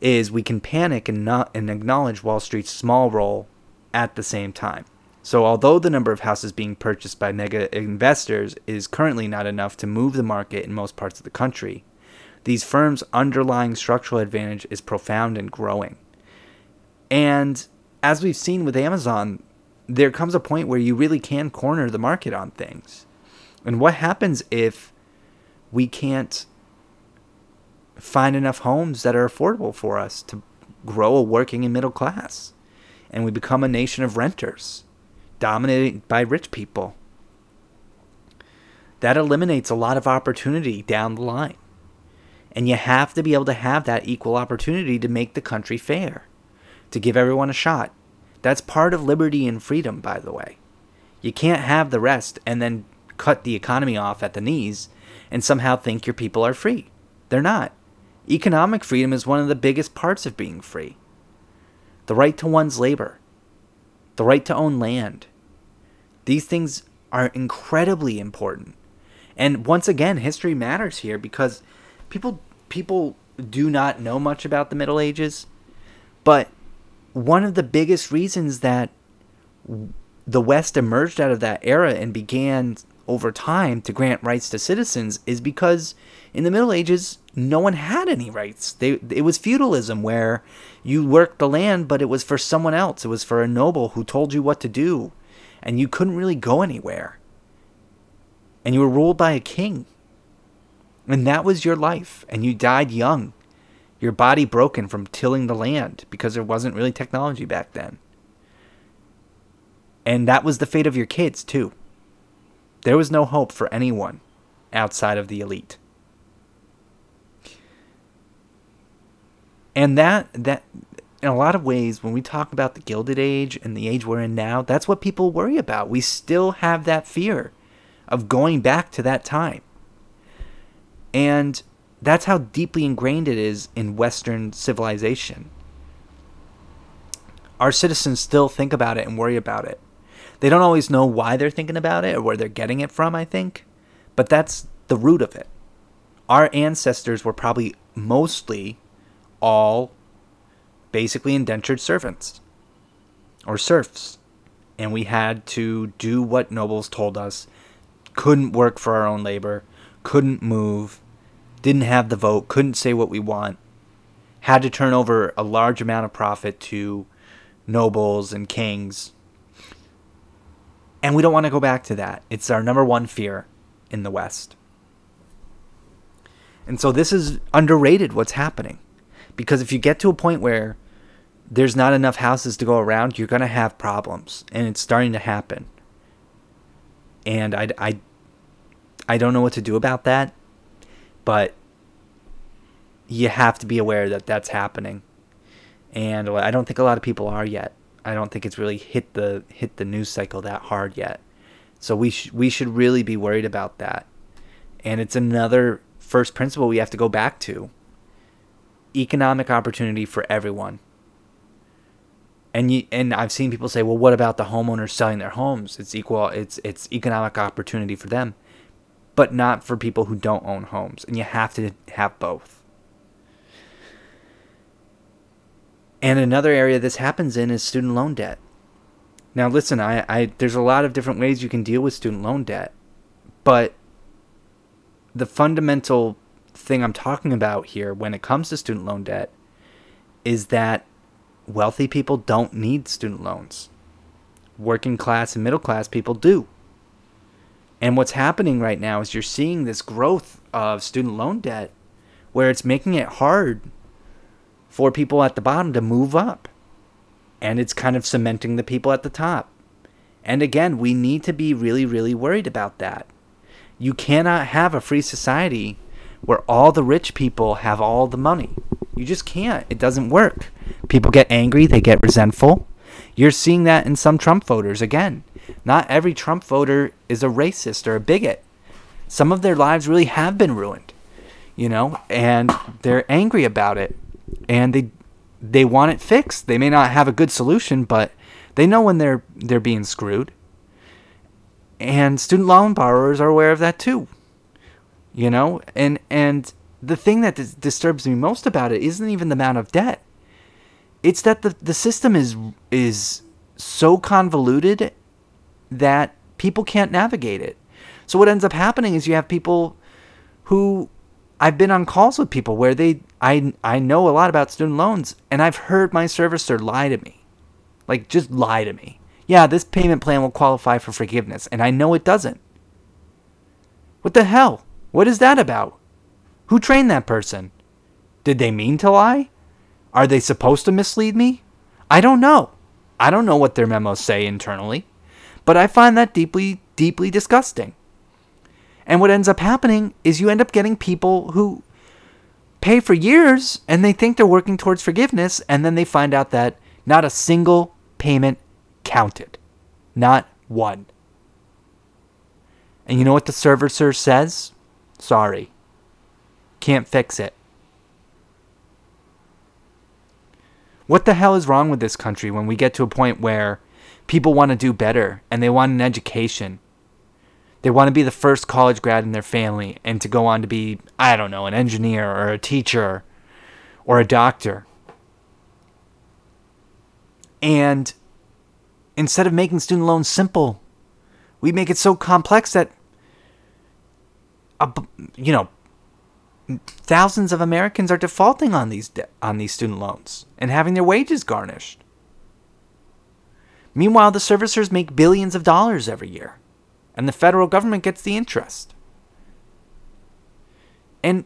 is we can panic and not and acknowledge Wall Street's small role at the same time. So although the number of houses being purchased by mega investors is currently not enough to move the market in most parts of the country, these firms' underlying structural advantage is profound and growing. And as we've seen with Amazon, there comes a point where you really can corner the market on things. And what happens if we can't find enough homes that are affordable for us to grow a working and middle class. And we become a nation of renters, dominated by rich people. That eliminates a lot of opportunity down the line. And you have to be able to have that equal opportunity to make the country fair, to give everyone a shot. That's part of liberty and freedom, by the way. You can't have the rest and then cut the economy off at the knees and somehow think your people are free. They're not. Economic freedom is one of the biggest parts of being free. The right to one's labor, the right to own land. These things are incredibly important. And once again, history matters here because people people do not know much about the Middle Ages, but one of the biggest reasons that the West emerged out of that era and began over time to grant rights to citizens is because in the Middle Ages no one had any rights. They it was feudalism where you worked the land but it was for someone else. It was for a noble who told you what to do and you couldn't really go anywhere. And you were ruled by a king. And that was your life and you died young. Your body broken from tilling the land because there wasn't really technology back then. And that was the fate of your kids too. There was no hope for anyone outside of the elite. And that that in a lot of ways when we talk about the gilded age and the age we're in now, that's what people worry about. We still have that fear of going back to that time. And that's how deeply ingrained it is in western civilization. Our citizens still think about it and worry about it. They don't always know why they're thinking about it or where they're getting it from, I think, but that's the root of it. Our ancestors were probably mostly all basically indentured servants or serfs, and we had to do what nobles told us couldn't work for our own labor, couldn't move, didn't have the vote, couldn't say what we want, had to turn over a large amount of profit to nobles and kings. And we don't want to go back to that. It's our number one fear in the West. And so this is underrated what's happening. Because if you get to a point where there's not enough houses to go around, you're going to have problems. And it's starting to happen. And I, I, I don't know what to do about that. But you have to be aware that that's happening. And I don't think a lot of people are yet. I don't think it's really hit the hit the news cycle that hard yet. So we sh- we should really be worried about that. And it's another first principle we have to go back to. Economic opportunity for everyone. And you, and I've seen people say, "Well, what about the homeowners selling their homes? It's equal it's it's economic opportunity for them." But not for people who don't own homes. And you have to have both. And another area this happens in is student loan debt. Now, listen, I, I there's a lot of different ways you can deal with student loan debt, but the fundamental thing I'm talking about here when it comes to student loan debt is that wealthy people don't need student loans. Working class and middle class people do. And what's happening right now is you're seeing this growth of student loan debt where it's making it hard for people at the bottom to move up. And it's kind of cementing the people at the top. And again, we need to be really, really worried about that. You cannot have a free society where all the rich people have all the money. You just can't. It doesn't work. People get angry, they get resentful. You're seeing that in some Trump voters again. Not every Trump voter is a racist or a bigot. Some of their lives really have been ruined, you know, and they're angry about it and they they want it fixed. They may not have a good solution, but they know when they're they're being screwed. And student loan borrowers are aware of that too. You know, and and the thing that dis- disturbs me most about it isn't even the amount of debt. It's that the the system is is so convoluted that people can't navigate it. So what ends up happening is you have people who I've been on calls with people where they I I know a lot about student loans and I've heard my servicer lie to me. Like just lie to me. Yeah, this payment plan will qualify for forgiveness and I know it doesn't. What the hell? What is that about? Who trained that person? Did they mean to lie? Are they supposed to mislead me? I don't know. I don't know what their memos say internally, but I find that deeply deeply disgusting. And what ends up happening is you end up getting people who pay for years and they think they're working towards forgiveness, and then they find out that not a single payment counted. Not one. And you know what the servicer says? Sorry. Can't fix it. What the hell is wrong with this country when we get to a point where people want to do better and they want an education they want to be the first college grad in their family and to go on to be, I don't know, an engineer or a teacher or a doctor. And instead of making student loans simple, we make it so complex that, you know, thousands of Americans are defaulting on these de- on these student loans and having their wages garnished. Meanwhile, the servicers make billions of dollars every year and the federal government gets the interest. And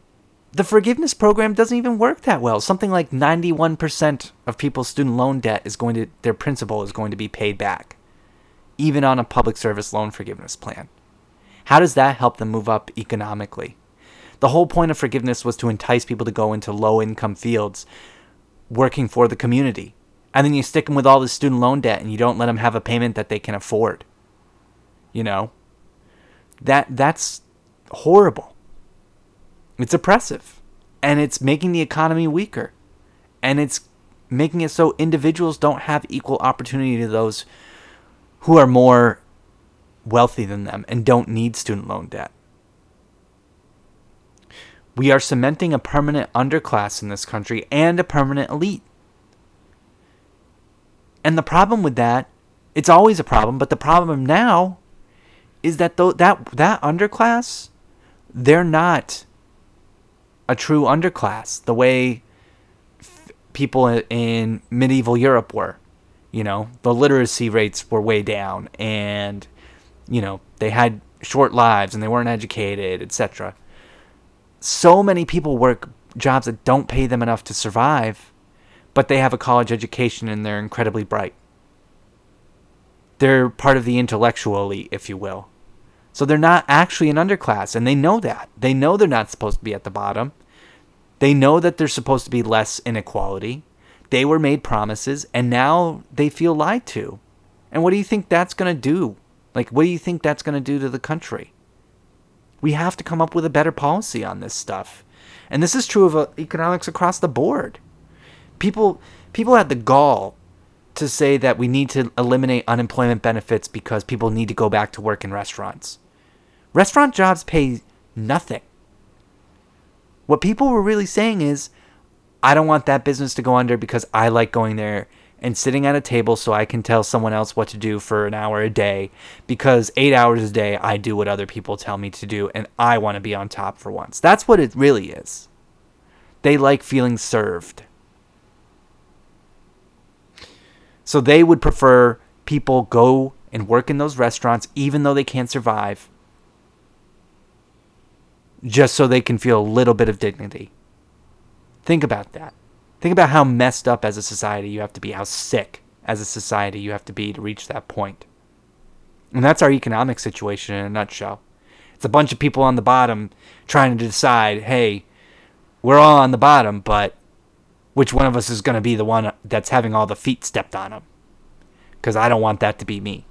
the forgiveness program doesn't even work that well. Something like 91% of people's student loan debt is going to their principal is going to be paid back even on a public service loan forgiveness plan. How does that help them move up economically? The whole point of forgiveness was to entice people to go into low income fields working for the community. And then you stick them with all the student loan debt and you don't let them have a payment that they can afford. You know? that that's horrible. It's oppressive. And it's making the economy weaker. And it's making it so individuals don't have equal opportunity to those who are more wealthy than them and don't need student loan debt. We are cementing a permanent underclass in this country and a permanent elite. And the problem with that, it's always a problem, but the problem now is that though that that underclass, they're not a true underclass the way f- people in medieval Europe were. You know, the literacy rates were way down, and you know they had short lives and they weren't educated, etc. So many people work jobs that don't pay them enough to survive, but they have a college education and they're incredibly bright. They're part of the intellectual elite, if you will. So they're not actually an underclass, and they know that. They know they're not supposed to be at the bottom. They know that there's supposed to be less inequality. They were made promises, and now they feel lied to. And what do you think that's going to do? Like, what do you think that's going to do to the country? We have to come up with a better policy on this stuff. And this is true of uh, economics across the board. People people had the gall to say that we need to eliminate unemployment benefits because people need to go back to work in restaurants. Restaurant jobs pay nothing. What people were really saying is, I don't want that business to go under because I like going there and sitting at a table so I can tell someone else what to do for an hour a day because eight hours a day I do what other people tell me to do and I want to be on top for once. That's what it really is. They like feeling served. So they would prefer people go and work in those restaurants even though they can't survive just so they can feel a little bit of dignity. Think about that. Think about how messed up as a society you have to be, how sick as a society you have to be to reach that point. And that's our economic situation in a nutshell. It's a bunch of people on the bottom trying to decide, hey, we're all on the bottom, but which one of us is going to be the one that's having all the feet stepped on them? Because I don't want that to be me.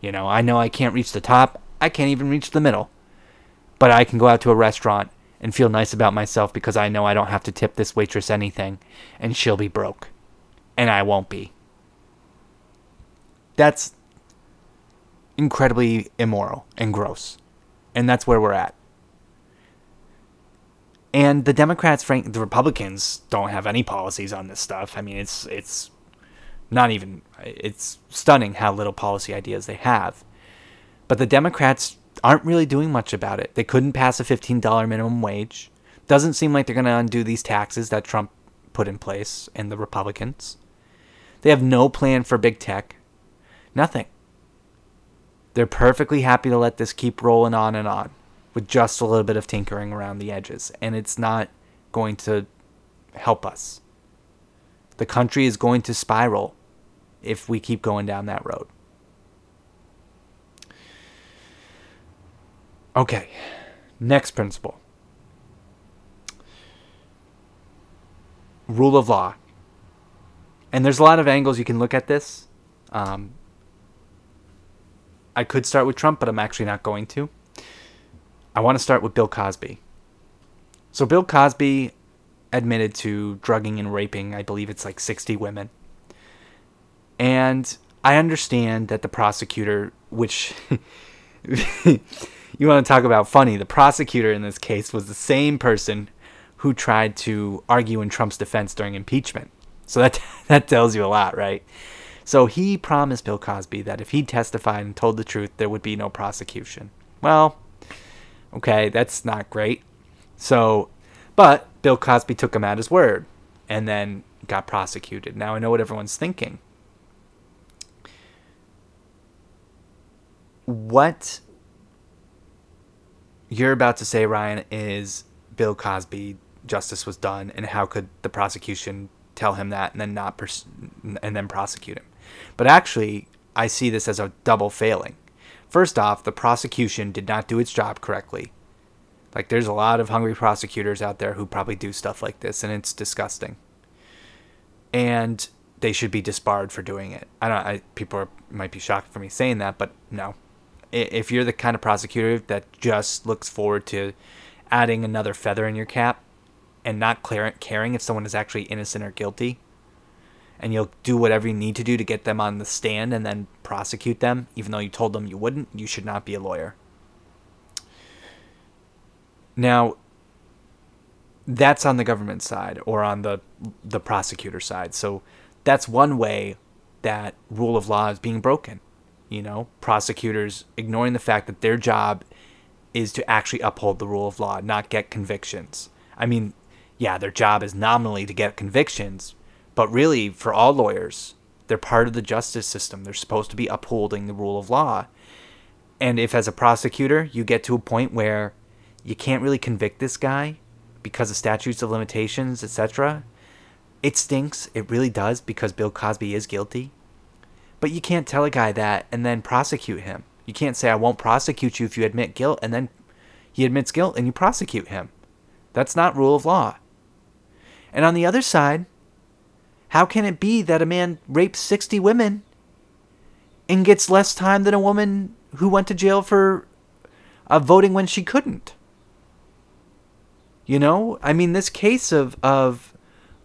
You know, I know I can't reach the top, I can't even reach the middle. But I can go out to a restaurant and feel nice about myself because I know I don't have to tip this waitress anything and she'll be broke. And I won't be. That's incredibly immoral and gross. And that's where we're at. And the Democrats, frank, the Republicans don't have any policies on this stuff. I mean, it's it's not even it's stunning how little policy ideas they have. But the Democrats aren't really doing much about it. They couldn't pass a $15 minimum wage. Doesn't seem like they're going to undo these taxes that Trump put in place and the Republicans. They have no plan for big tech. Nothing. They're perfectly happy to let this keep rolling on and on with just a little bit of tinkering around the edges. And it's not going to help us. The country is going to spiral if we keep going down that road. Okay, next principle rule of law. And there's a lot of angles you can look at this. Um, I could start with Trump, but I'm actually not going to. I want to start with Bill Cosby. So, Bill Cosby admitted to drugging and raping, I believe it's like 60 women. And I understand that the prosecutor, which [laughs] you want to talk about funny, the prosecutor in this case was the same person who tried to argue in Trump's defense during impeachment. So that [laughs] that tells you a lot, right? So he promised Bill Cosby that if he testified and told the truth, there would be no prosecution. Well, okay, that's not great. So, but Bill Cosby took him at his word and then got prosecuted. Now I know what everyone's thinking. What you're about to say, Ryan, is Bill Cosby justice was done, and how could the prosecution tell him that and then not pers- and then prosecute him? But actually, I see this as a double failing. First off, the prosecution did not do its job correctly. Like, there's a lot of hungry prosecutors out there who probably do stuff like this, and it's disgusting. And they should be disbarred for doing it. I don't. I, people are, might be shocked for me saying that, but no. If you're the kind of prosecutor that just looks forward to adding another feather in your cap and not caring if someone is actually innocent or guilty, and you'll do whatever you need to do to get them on the stand and then prosecute them, even though you told them you wouldn't, you should not be a lawyer. Now, that's on the government side or on the the prosecutor side. So that's one way that rule of law is being broken. You know, prosecutors ignoring the fact that their job is to actually uphold the rule of law, not get convictions. I mean, yeah, their job is nominally to get convictions, but really, for all lawyers, they're part of the justice system. They're supposed to be upholding the rule of law. And if, as a prosecutor, you get to a point where you can't really convict this guy because of statutes of limitations, etc., it stinks. It really does because Bill Cosby is guilty. But you can't tell a guy that and then prosecute him. You can't say, I won't prosecute you if you admit guilt, and then he admits guilt and you prosecute him. That's not rule of law. And on the other side, how can it be that a man rapes 60 women and gets less time than a woman who went to jail for uh, voting when she couldn't? You know, I mean, this case of of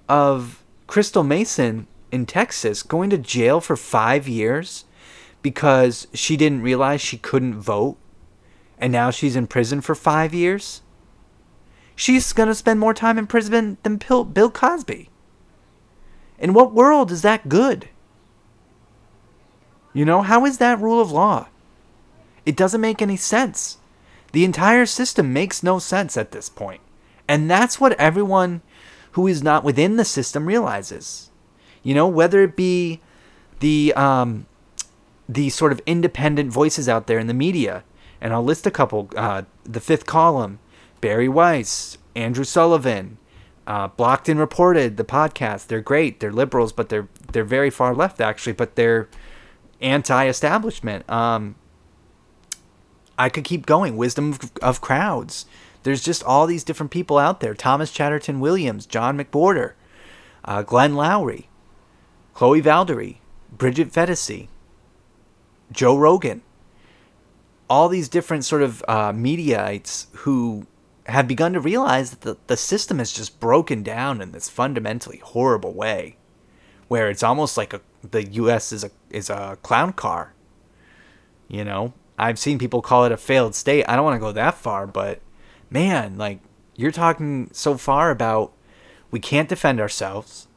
of Crystal Mason in Texas going to jail for five years because she didn't realize she couldn't vote, and now she's in prison for five years. She's gonna spend more time in prison than Bill Cosby. In what world is that good? You know, how is that rule of law? It doesn't make any sense. The entire system makes no sense at this point. And that's what everyone who is not within the system realizes. You know, whether it be the um, the sort of independent voices out there in the media, and I'll list a couple: uh, the Fifth Column, Bari Weiss, Andrew Sullivan, uh, Blocked and Reported, the podcast. They're great. They're liberals, but they're they're very far left actually, but they're anti-establishment. Um, I could keep going. Wisdom of, of crowds. There's just all these different people out there. Thomas Chatterton Williams, John McWhorter, uh, Glenn Loury, Chloe Valdary, Bridget Phetasy, Joe Rogan. All these different sort of uh, mediaites who have begun to realize that the, the system is just broken down in this fundamentally horrible way, where it's almost like a, the U.S. is a is a clown car. You know, I've seen people call it a failed state. I don't want to go that far, but man, like you're talking so far about we can't defend ourselves.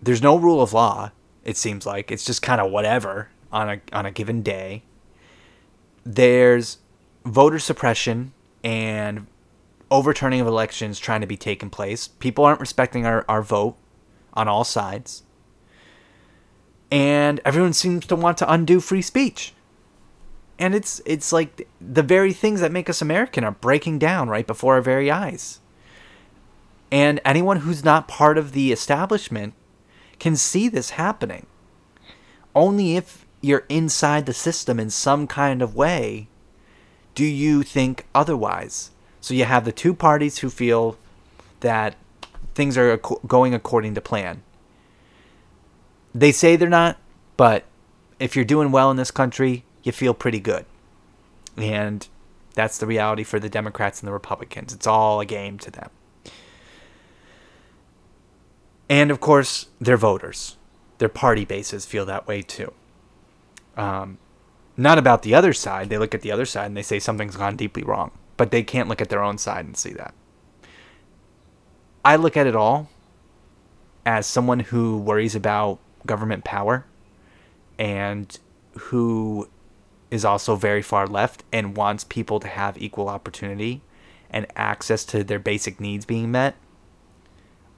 There's no rule of law. It seems like it's just kind of whatever on a on a given day. There's voter suppression and overturning of elections trying to be taken place. People aren't respecting our, our vote on all sides. And everyone seems to want to undo free speech and it's it's like the very things that make us American are breaking down right before our very eyes. And anyone who's not part of the establishment can see this happening. Only if you're inside the system in some kind of way do you think otherwise. So you have the two parties who feel that things are going according to plan. They say they're not, but if you're doing well in this country, you feel pretty good. And that's the reality for the Democrats and the Republicans. It's all a game to them. And of course, their voters, their party bases feel that way too. Um, not about the other side. They look at the other side and they say something's gone deeply wrong, but they can't look at their own side and see that. I look at it all as someone who worries about government power and who is also very far left and wants people to have equal opportunity and access to their basic needs being met,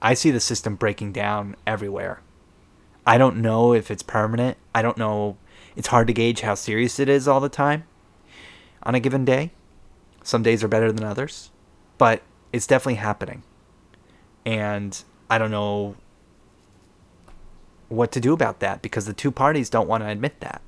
I see the system breaking down everywhere. I don't know if it's permanent. I don't know. It's hard to gauge how serious it is all the time on a given day. Some days are better than others, but it's definitely happening. And I don't know what to do about that because the two parties don't want to admit that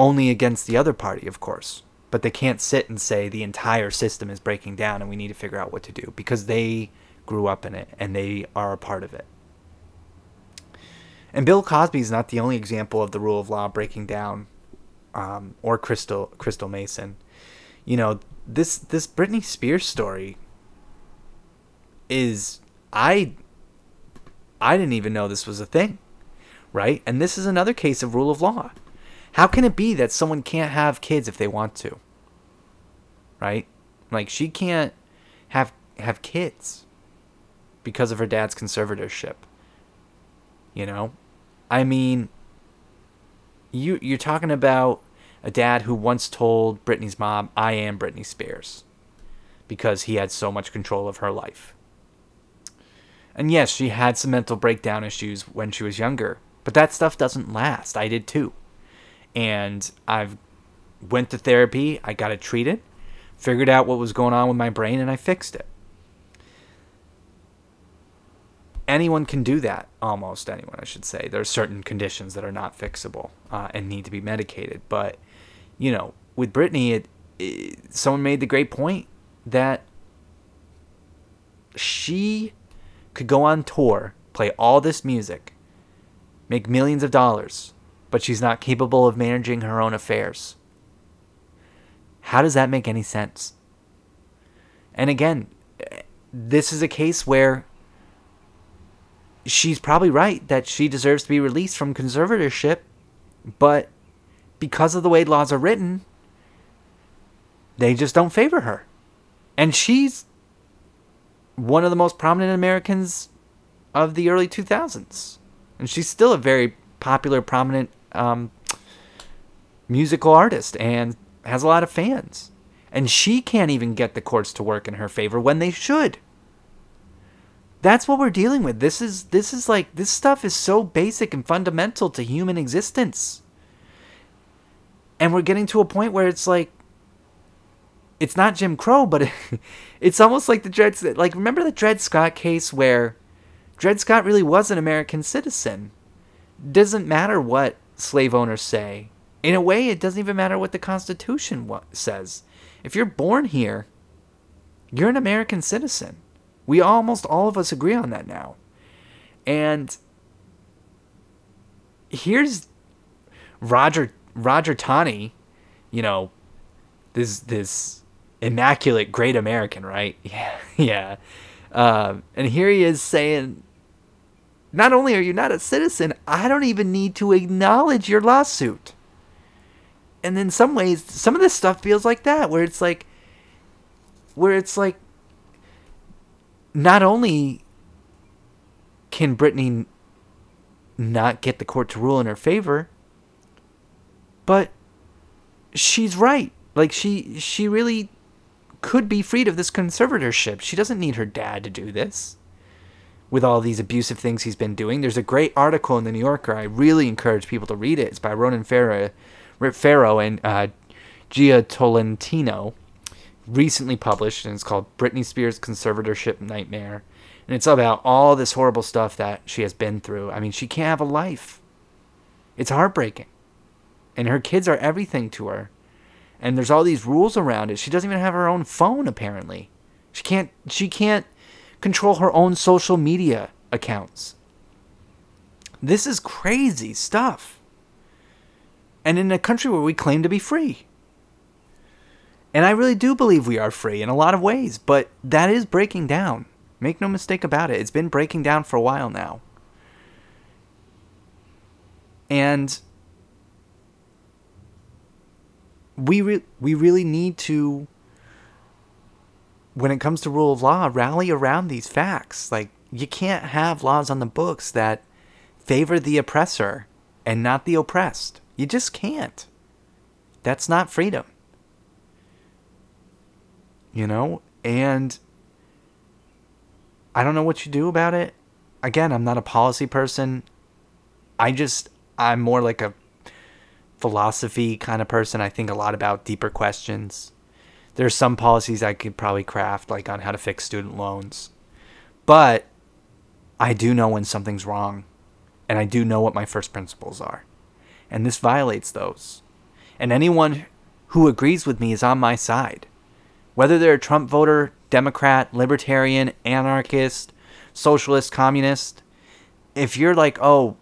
only against the other party, of course. But they can't sit and say the entire system is breaking down and we need to figure out what to do because they grew up in it and they are a part of it. And Bill Cosby is not the only example of the rule of law breaking down, um, or Crystal Crystal Mason. You know this this Britney Spears story is I I didn't even know this was a thing, right? And this is another case of rule of law. How can it be that someone can't have kids if they want to? Right? Like she can't have have kids because of her dad's conservatorship. You know? I mean you you're talking about a dad who once told Britney's mom, "I am Britney Spears," because he had so much control of her life. And yes, she had some mental breakdown issues when she was younger, but that stuff doesn't last. I did too. And I've went to therapy, I got it treated, figured out what was going on with my brain and I fixed it. Anyone can do that, almost anyone, I should say. There are certain conditions that are not fixable uh, and need to be medicated. But, you know, with Britney, it, it, someone made the great point that she could go on tour, play all this music, make millions of dollars, but she's not capable of managing her own affairs. How does that make any sense? And again, this is a case where she's probably right that she deserves to be released from conservatorship, but because of the way laws are written, they just don't favor her. And she's one of the most prominent Americans of the early 2000s. And she's still a very popular, prominent um, musical artist and has a lot of fans. And she can't even get the courts to work in her favor when they should. That's what we're dealing with. This is this is like this stuff is so basic and fundamental to human existence. And we're getting to a point where it's like it's not Jim Crow, but it, [laughs] it's almost like the Dred like remember the Dred Scott case where Dred Scott really was an American citizen. Doesn't matter what slave owners say. In a way, it doesn't even matter what the Constitution says. If you're born here, you're an American citizen. We almost all of us agree on that now. And here's Roger Roger Taney, you know, this this immaculate great American, right? [laughs] Yeah, yeah. Um, and here he is saying, not only are you not a citizen, I don't even need to acknowledge your lawsuit. And in some ways, some of this stuff feels like that, where it's like, where it's like, not only can Britney not get the court to rule in her favor, but she's right. Like she she really could be freed of this conservatorship. She doesn't need her dad to do this with all these abusive things he's been doing. There's a great article in the New Yorker. I really encourage people to read it. It's by Ronan Farrow, Farrow and uh, Jia Tolentino, recently published, and it's called Britney Spears Conservatorship Nightmare. And it's about all this horrible stuff that she has been through. I mean, she can't have a life. It's heartbreaking. And her kids are everything to her. And there's all these rules around it. She doesn't even have her own phone apparently. She can't she can't control her own social media accounts. This is crazy stuff. And in a country where we claim to be free. And I really do believe we are free in a lot of ways, but that is breaking down. Make no mistake about it. It's been breaking down for a while now. And we re- we really need to when it comes to rule of law rally around these facts like you can't have laws on the books that favor the oppressor and not the oppressed you just can't that's not freedom you know and i don't know what you do about it again i'm not a policy person i just i'm more like a philosophy kind of person. I think a lot about deeper questions. There's some policies I could probably craft, like on how to fix student loans. But I do know when something's wrong, and I do know what my first principles are. And this violates those. And anyone who agrees with me is on my side. Whether they're a Trump voter, Democrat, Libertarian, anarchist, socialist, communist, if you're like, oh,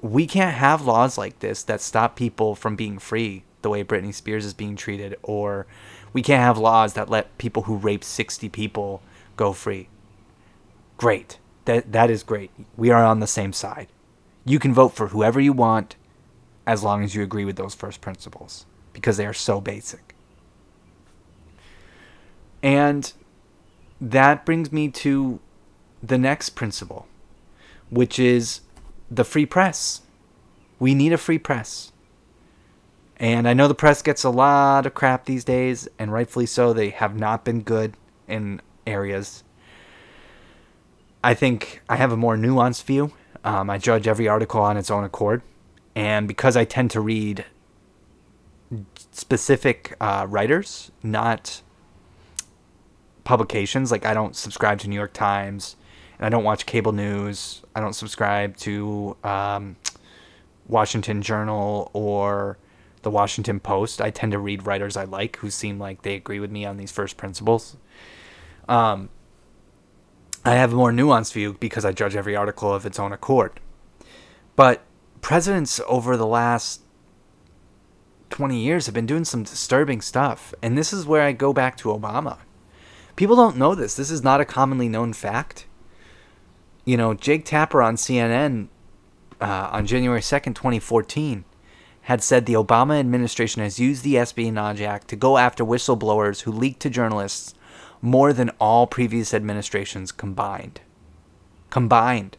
we can't have laws like this that stop people from being free the way Britney Spears is being treated, or we can't have laws that let people who rape 60 people go free. Great. That, that is great. We are on the same side. You can vote for whoever you want as long as you agree with those first principles because they are so basic. And that brings me to the next principle, which is the free press. We need a free press. And I know the press gets a lot of crap these days, and rightfully so. They have not been good in areas. I think I have a more nuanced view. Um, I judge every article on its own accord. And because I tend to read specific uh, writers, not publications, like I don't subscribe to New York Times and I don't watch cable news. I don't subscribe to um, Washington Journal or the Washington Post. I tend to read writers I like who seem like they agree with me on these first principles. Um, I have a more nuanced view because I judge every article of its own accord. But presidents over the last 20 years have been doing some disturbing stuff. And this is where I go back to Obama. People don't know this. This is not a commonly known fact you know, Jake Tapper on CNN uh, on January 2nd, 2014, had said the Obama administration has used the Espionage Act to go after whistleblowers who leaked to journalists more than all previous administrations combined. Combined.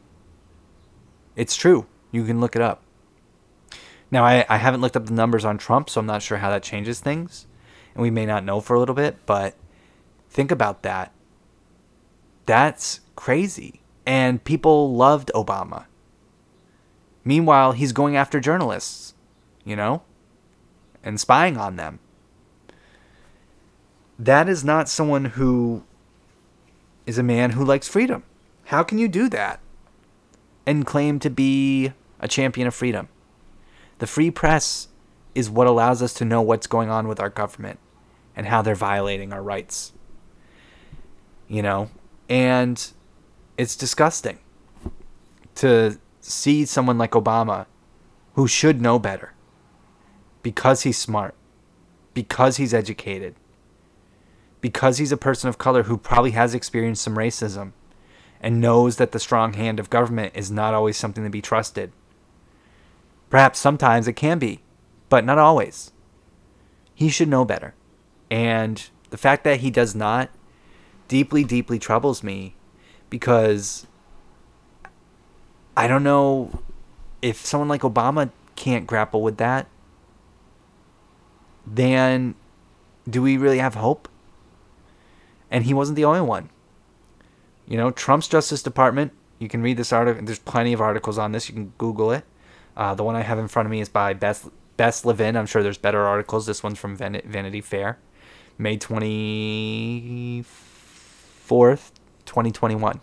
It's true. You can look it up. Now, I, I haven't looked up the numbers on Trump, so I'm not sure how that changes things. And we may not know for a little bit, but think about that. That's crazy and people loved Obama. Meanwhile, he's going after journalists, you know, and spying on them. That is not someone who is a man who likes freedom. How can you do that and claim to be a champion of freedom? The free press is what allows us to know what's going on with our government and how they're violating our rights. You know, and it's disgusting to see someone like Obama who should know better because he's smart, because he's educated, because he's a person of color who probably has experienced some racism and knows that the strong hand of government is not always something to be trusted. Perhaps sometimes it can be, but not always. He should know better. And the fact that he does not deeply, deeply troubles me because I don't know if someone like Obama can't grapple with that, then do we really have hope? And he wasn't the only one. You know, Trump's Justice Department, you can read this article. There's plenty of articles on this. You can Google it. Uh, the one I have in front of me is by Beth, Bess Levin. I'm sure there's better articles. This one's from Vanity Fair, May 24th, 2021.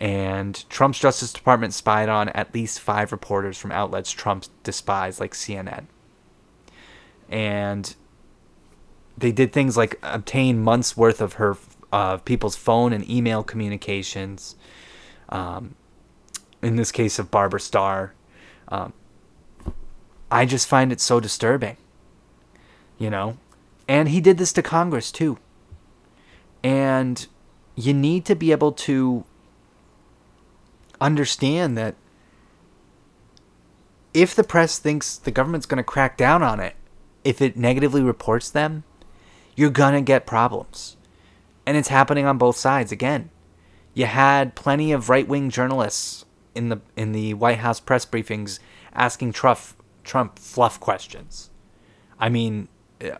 And Trump's Justice Department spied on at least five reporters from outlets Trump despised, like CNN. And they did things like obtain months worth of her uh, people's phone and email communications. Um, in this case of Barbara Starr, um, I just find it so disturbing. You know, and he did this to Congress too. And you need to be able to understand that if the press thinks the government's going to crack down on it, if it negatively reports them, you're going to get problems. And it's happening on both sides again. You had plenty of right-wing journalists in the in the White House press briefings asking Trump Trump fluff questions. I mean, uh,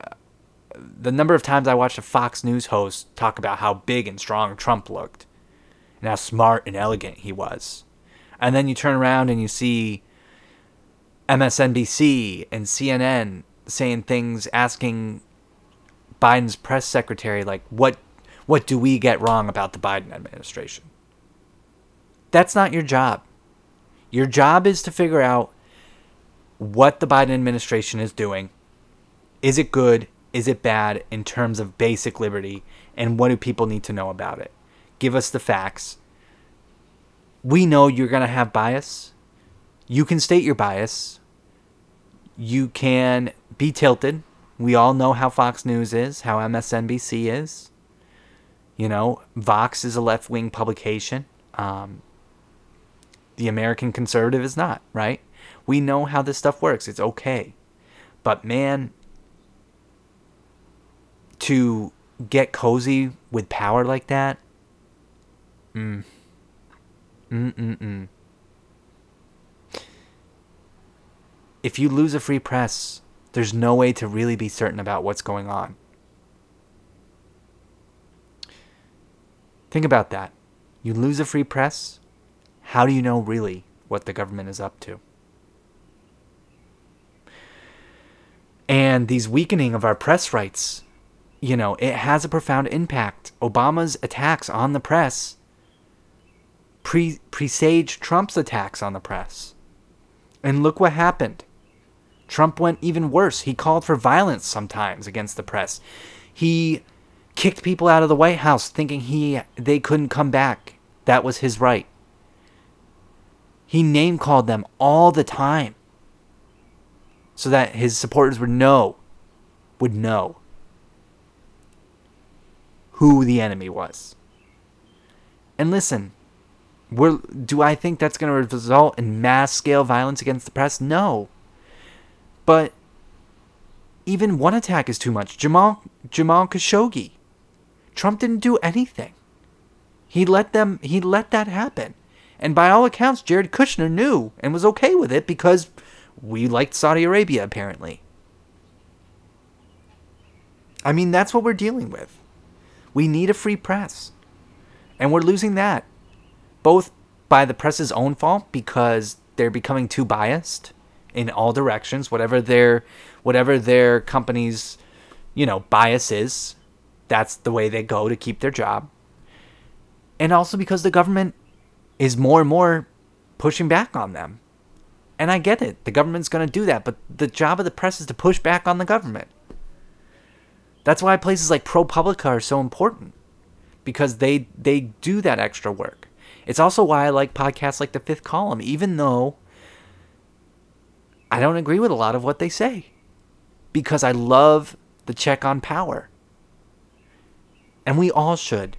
the number of times I watched a Fox News host talk about how big and strong Trump looked and how smart and elegant he was. And then you turn around and you see MSNBC and CNN saying things asking Biden's press secretary like what what do we get wrong about the Biden administration? That's not your job. Your job is to figure out what the Biden administration is doing. Is it good? Is it bad in terms of basic liberty and what do people need to know about it? Give us the facts. We know you're going to have bias. You can state your bias. You can be tilted. We all know how Fox News is, how MSNBC is. You know, Vox is a left wing publication. Um, the American conservative is not, right? We know how this stuff works. It's okay. But man, to get cozy with power like that. Mm. Mm mm mm. if you lose a free press, there's no way to really be certain about what's going on. Think about that. You lose a free press, how do you know really what the government is up to? And these weakening of our press rights, you know, it has a profound impact. Obama's attacks on the press pre- presaged Trump's attacks on the press. And look what happened. Trump went even worse. He called for violence sometimes against the press. He kicked people out of the White House thinking he they couldn't come back. That was his right. He name called them all the time so that his supporters would know would know who the enemy was. And listen, do I think that's going to result in mass scale violence against the press? No. But even one attack is too much. Jamal Jamal Khashoggi. Trump didn't do anything. He let them he let that happen. And by all accounts, Jared Kushner knew and was okay with it because we liked Saudi Arabia apparently. I mean, that's what we're dealing with. We need a free press. And we're losing that. Both by the press's own fault because they're becoming too biased in all directions, whatever their whatever their company's, you know, bias is, that's the way they go to keep their job. And also because the government is more and more pushing back on them. And I get it. The government's going to do that, but the job of the press is to push back on the government. That's why places like ProPublica are so important because they they do that extra work. It's also why I like podcasts like The Fifth Column even though I don't agree with a lot of what they say because I love the check on power. And we all should.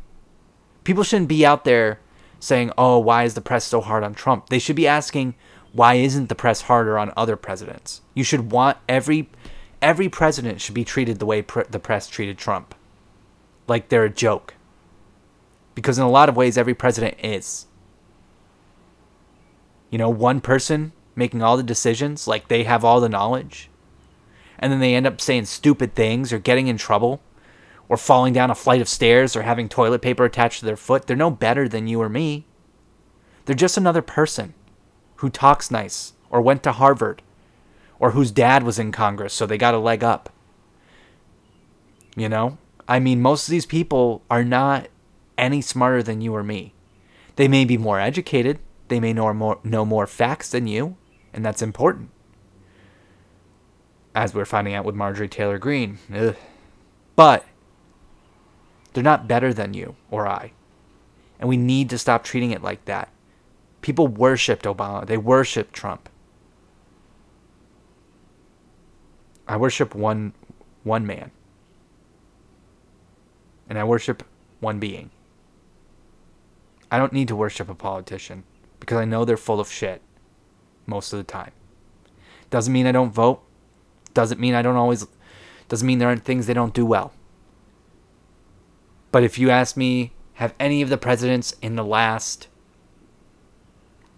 People shouldn't be out there saying, "Oh, why is the press so hard on Trump?" They should be asking, "Why isn't the press harder on other presidents?" You should want every every president should be treated the way the press treated Trump. Like they're a joke. Because in a lot of ways every president is. You know, one person making all the decisions, like they have all the knowledge, and then they end up saying stupid things or getting in trouble or falling down a flight of stairs or having toilet paper attached to their foot, they're no better than you or me. They're just another person who talks nice or went to Harvard or whose dad was in Congress, so they got a leg up. You know? I mean, most of these people are not any smarter than you or me. They may be more educated, they may know more, know more facts than you, and that's important. As we're finding out with Marjorie Taylor Greene. Ugh. But they're not better than you or I. And we need to stop treating it like that. People worshipped Obama, they worshipped Trump. I worship one one man. And I worship one being. I don't need to worship a politician because I know they're full of shit most of the time. Doesn't mean I don't vote. Doesn't mean I don't always. Doesn't mean there aren't things they don't do well. But if you ask me, have any of the presidents in the last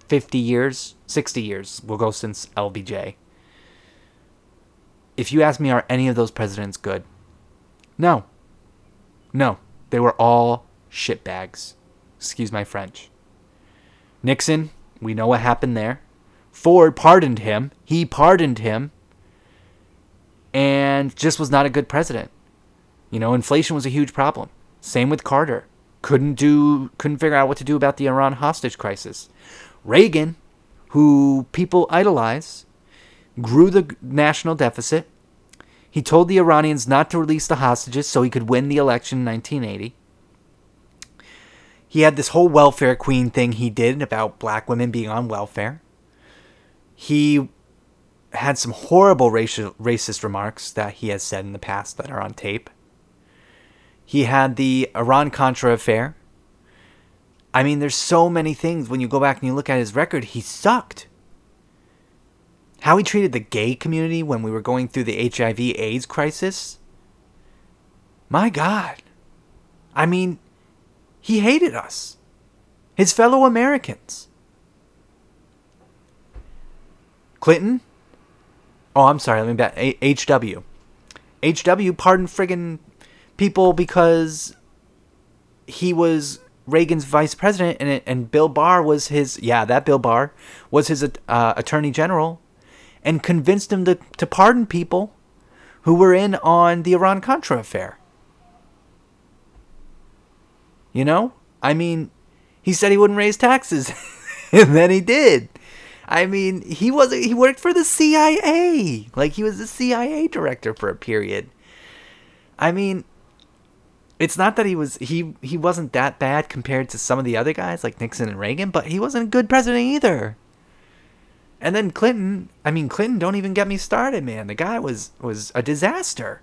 50 years, 60 years, we'll go since LBJ. If you ask me, are any of those presidents good? No. No. They were all shitbags. Excuse my French. Nixon, we know what happened there. Ford pardoned him. He pardoned him. And just was not a good president. You know, inflation was a huge problem. Same with Carter. Couldn't do couldn't figure out what to do about the Iran hostage crisis. Reagan, who people idolize, grew the national deficit. He told the Iranians not to release the hostages so he could win the election in 1980. He had this whole welfare queen thing he did about black women being on welfare. He had some horrible racial, racist remarks that he has said in the past that are on tape. He had the Iran Contra affair. I mean, there's so many things when you go back and you look at his record, he sucked. How he treated the gay community when we were going through the HIV AIDS crisis. My God. I mean, he hated us, his fellow Americans. Clinton, Oh, I'm sorry. Let me back. HW. HW pardoned friggin' people because he was Reagan's vice president, and and Bill Barr was his. Yeah, that Bill Barr was his uh, attorney general, and convinced him to to pardon people who were in on the Iran Contra affair. You know, I mean, he said he wouldn't raise taxes, [laughs] and then he did. I mean, he was he worked for the CIA. Like he was the CIA director for a period. I mean, it's not that he was he he wasn't that bad compared to some of the other guys like Nixon and Reagan, but he wasn't a good president either. And then Clinton, I mean Clinton don't even get me started, man. The guy was was a disaster.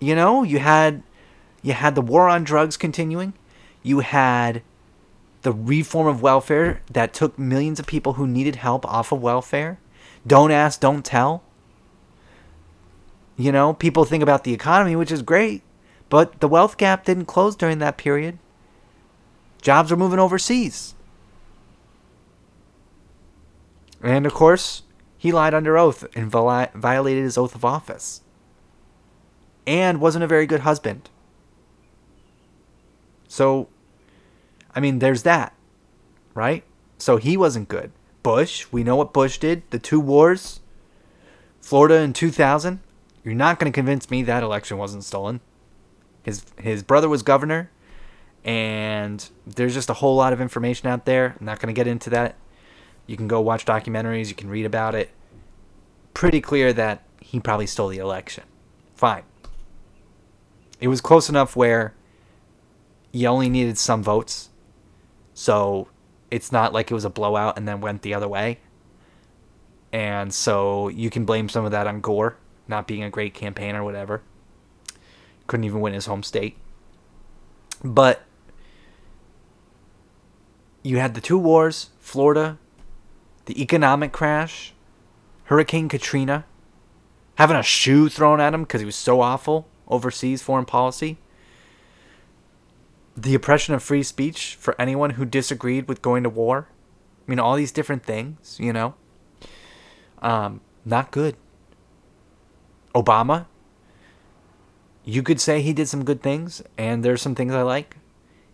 You know, you had you had the war on drugs continuing. You had the reform of welfare that took millions of people who needed help off of welfare. Don't ask, don't tell. You know, people think about the economy, which is great, but the wealth gap didn't close during that period. Jobs are moving overseas. And of course, he lied under oath and violated his oath of office. And wasn't a very good husband. So I mean, there's that, right? So he wasn't good. Bush, we know what Bush did. The two wars, Florida in 2000. You're not going to convince me that election wasn't stolen. His his brother was governor, and there's just a whole lot of information out there. I'm not going to get into that. You can go watch documentaries. You can read about it. Pretty clear that he probably stole the election. Fine. It was close enough where you only needed some votes so it's not like it was a blowout and then went the other way. And so you can blame some of that on Gore not being a great campaign or whatever. Couldn't even win his home state. But you had the two wars, Florida, the economic crash, Hurricane Katrina, having a shoe thrown at him because he was so awful overseas foreign policy the oppression of free speech for anyone who disagreed with going to war. I mean, all these different things, you know. Um, not good. Obama, you could say he did some good things, and there's some things I like.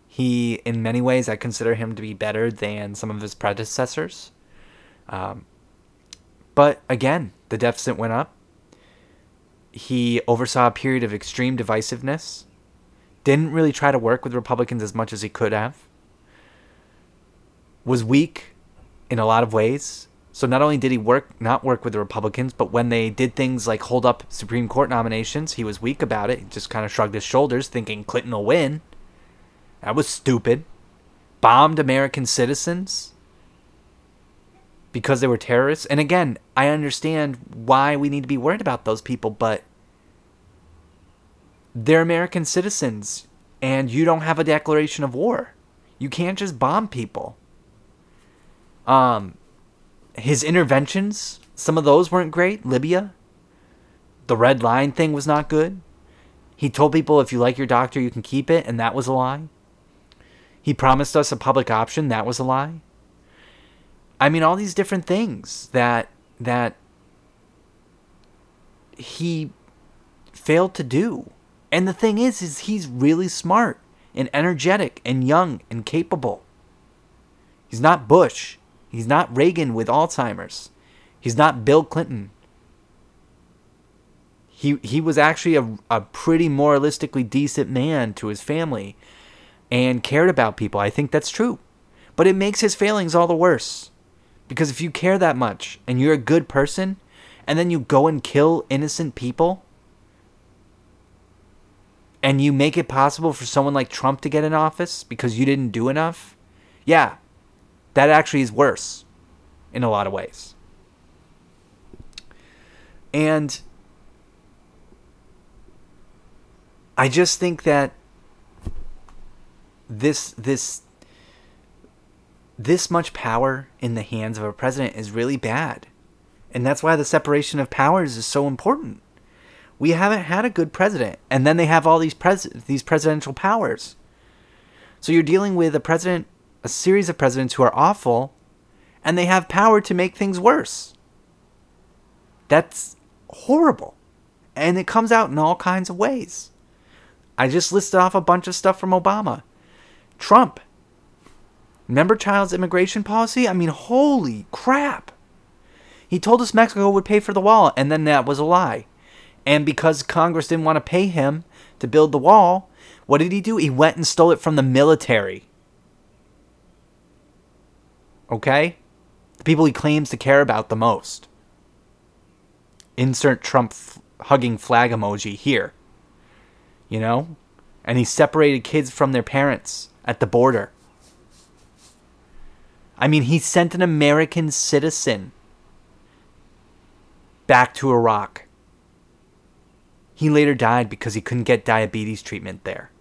He, in many ways, I consider him to be better than some of his predecessors. Um, but again, the deficit went up. He oversaw a period of extreme divisiveness didn't really try to work with Republicans as much as he could have. Was weak in a lot of ways. So not only did he work not work with the Republicans, but when they did things like hold up Supreme Court nominations, he was weak about it. He just kind of shrugged his shoulders, thinking Clinton will win. That was stupid. Bombed American citizens because they were terrorists. And again, I understand why we need to be worried about those people, but they're American citizens and you don't have a declaration of war. You can't just bomb people. Um his interventions, some of those weren't great. Libya, the red line thing was not good. He told people if you like your doctor, you can keep it, and that was a lie. He promised us a public option, that was a lie. I mean, all these different things that that he failed to do. And the thing is, is he's really smart and energetic and young and capable. He's not Bush. He's not Reagan with Alzheimer's. He's not Bill Clinton. He he was actually a, a pretty moralistically decent man to his family and cared about people. I think that's true. But it makes his failings all the worse. Because if you care that much and you're a good person and then you go and kill innocent people, and you make it possible for someone like Trump to get in office because you didn't do enough, yeah, that actually is worse in a lot of ways. And I just think that this this this much power in the hands of a president is really bad. And that's why the separation of powers is so important we haven't had a good president. And then they have all these pres these presidential powers. So you're dealing with a president, a series of presidents who are awful, and they have power to make things worse. That's horrible. And it comes out in all kinds of ways. I just listed off a bunch of stuff from Obama. Trump. Remember child's immigration policy? I mean, holy crap. He told us Mexico would pay for the wall, and then that was a lie. And because Congress didn't want to pay him to build the wall, what did he do? He went and stole it from the military. Okay? The people he claims to care about the most. Insert Trump f- hugging flag emoji here. You know? And he separated kids from their parents at the border. I mean, he sent an American citizen back to Iraq. He later died because he couldn't get diabetes treatment there.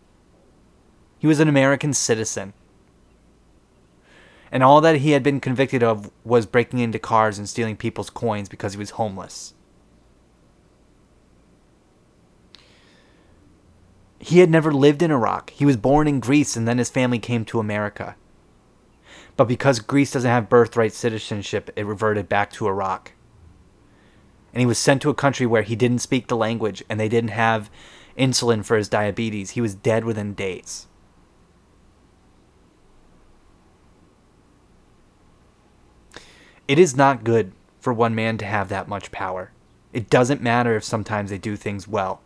He was an American citizen. And all that he had been convicted of was breaking into cars and stealing people's coins because he was homeless. He had never lived in Iraq. He was born in Greece and then his family came to America. But because Greece doesn't have birthright citizenship, it reverted back to Iraq. And he was sent to a country where he didn't speak the language and they didn't have insulin for his diabetes. He was dead within days. It is not good for one man to have that much power. It doesn't matter if sometimes they do things well.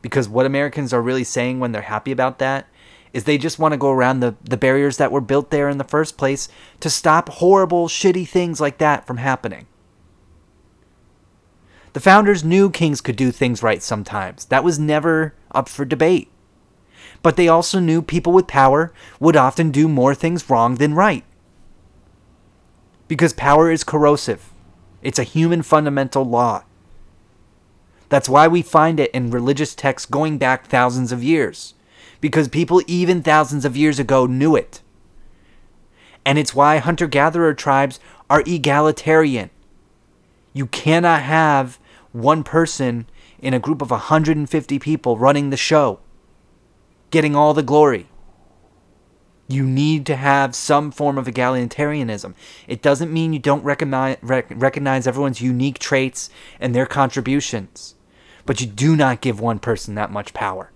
Because what Americans are really saying when they're happy about that is they just want to go around the, the barriers that were built there in the first place to stop horrible, shitty things like that from happening. The founders knew kings could do things right sometimes. That was never up for debate. But they also knew people with power would often do more things wrong than right. Because power is corrosive, it's a human fundamental law. That's why we find it in religious texts going back thousands of years. Because people, even thousands of years ago, knew it. And it's why hunter gatherer tribes are egalitarian. You cannot have one person in a group of 150 people running the show, getting all the glory. You need to have some form of egalitarianism. It doesn't mean you don't recognize, rec- recognize everyone's unique traits and their contributions, but you do not give one person that much power.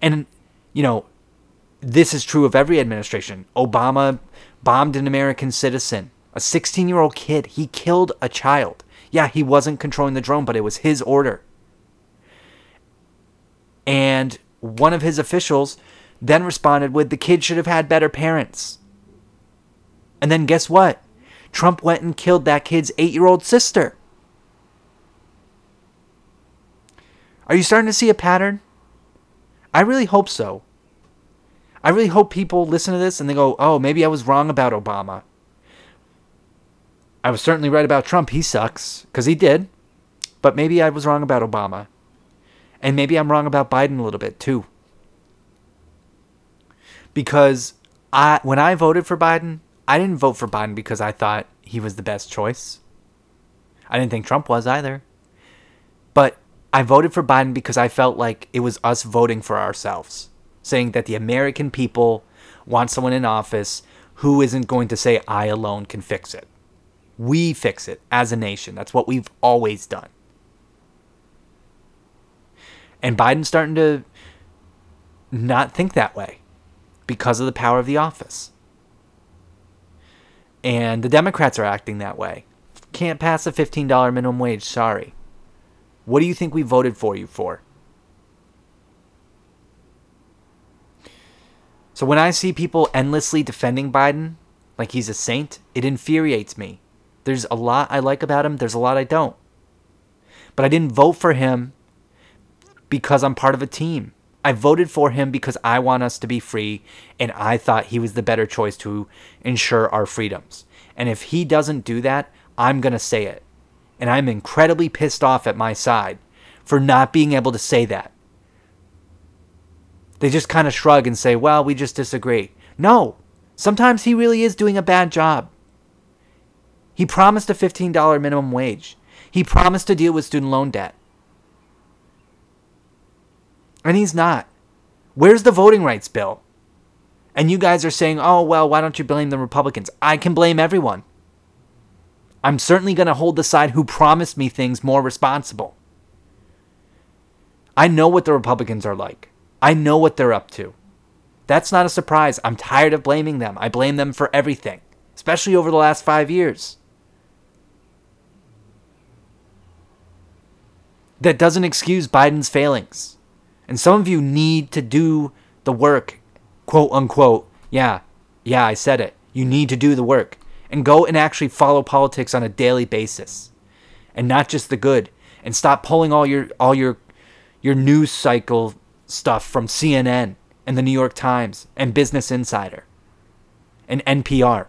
And, you know, this is true of every administration. Obama bombed an American citizen, a 16 year old kid. He killed a child. Yeah, he wasn't controlling the drone, but it was his order. And one of his officials then responded with the kid should have had better parents. And then guess what? Trump went and killed that kid's eight year old sister. Are you starting to see a pattern? I really hope so. I really hope people listen to this and they go, oh, maybe I was wrong about Obama. I was certainly right about Trump. He sucks, because he did. But maybe I was wrong about Obama. And maybe I'm wrong about Biden a little bit, too. Because I, when I voted for Biden, I didn't vote for Biden because I thought he was the best choice. I didn't think Trump was either. But I voted for Biden because I felt like it was us voting for ourselves, saying that the American people want someone in office who isn't going to say, I alone can fix it. We fix it as a nation. That's what we've always done. And Biden's starting to not think that way because of the power of the office. And the Democrats are acting that way. Can't pass a $15 minimum wage, sorry. What do you think we voted for you for? So when I see people endlessly defending Biden like he's a saint, it infuriates me. There's a lot I like about him, there's a lot I don't. But I didn't vote for him because I'm part of a team. I voted for him because I want us to be free and I thought he was the better choice to ensure our freedoms. And if he doesn't do that, I'm going to say it. And I'm incredibly pissed off at my side for not being able to say that. They just kind of shrug and say, well, we just disagree. No, sometimes he really is doing a bad job. He promised a $15 minimum wage. He promised to deal with student loan debt. And he's not. Where's the voting rights bill? And you guys are saying, oh, well, why don't you blame the Republicans? I can blame everyone. I'm certainly going to hold the side who promised me things more responsible. I know what the Republicans are like. I know what they're up to. That's not a surprise. I'm tired of blaming them. I blame them for everything, especially over the last five years. That doesn't excuse Biden's failings. And some of you need to do the work, quote unquote. Yeah, yeah, I said it. You need to do the work and go and actually follow politics on a daily basis and not just the good and stop pulling all your all your your news cycle stuff from CNN and the New York Times and Business Insider and NPR.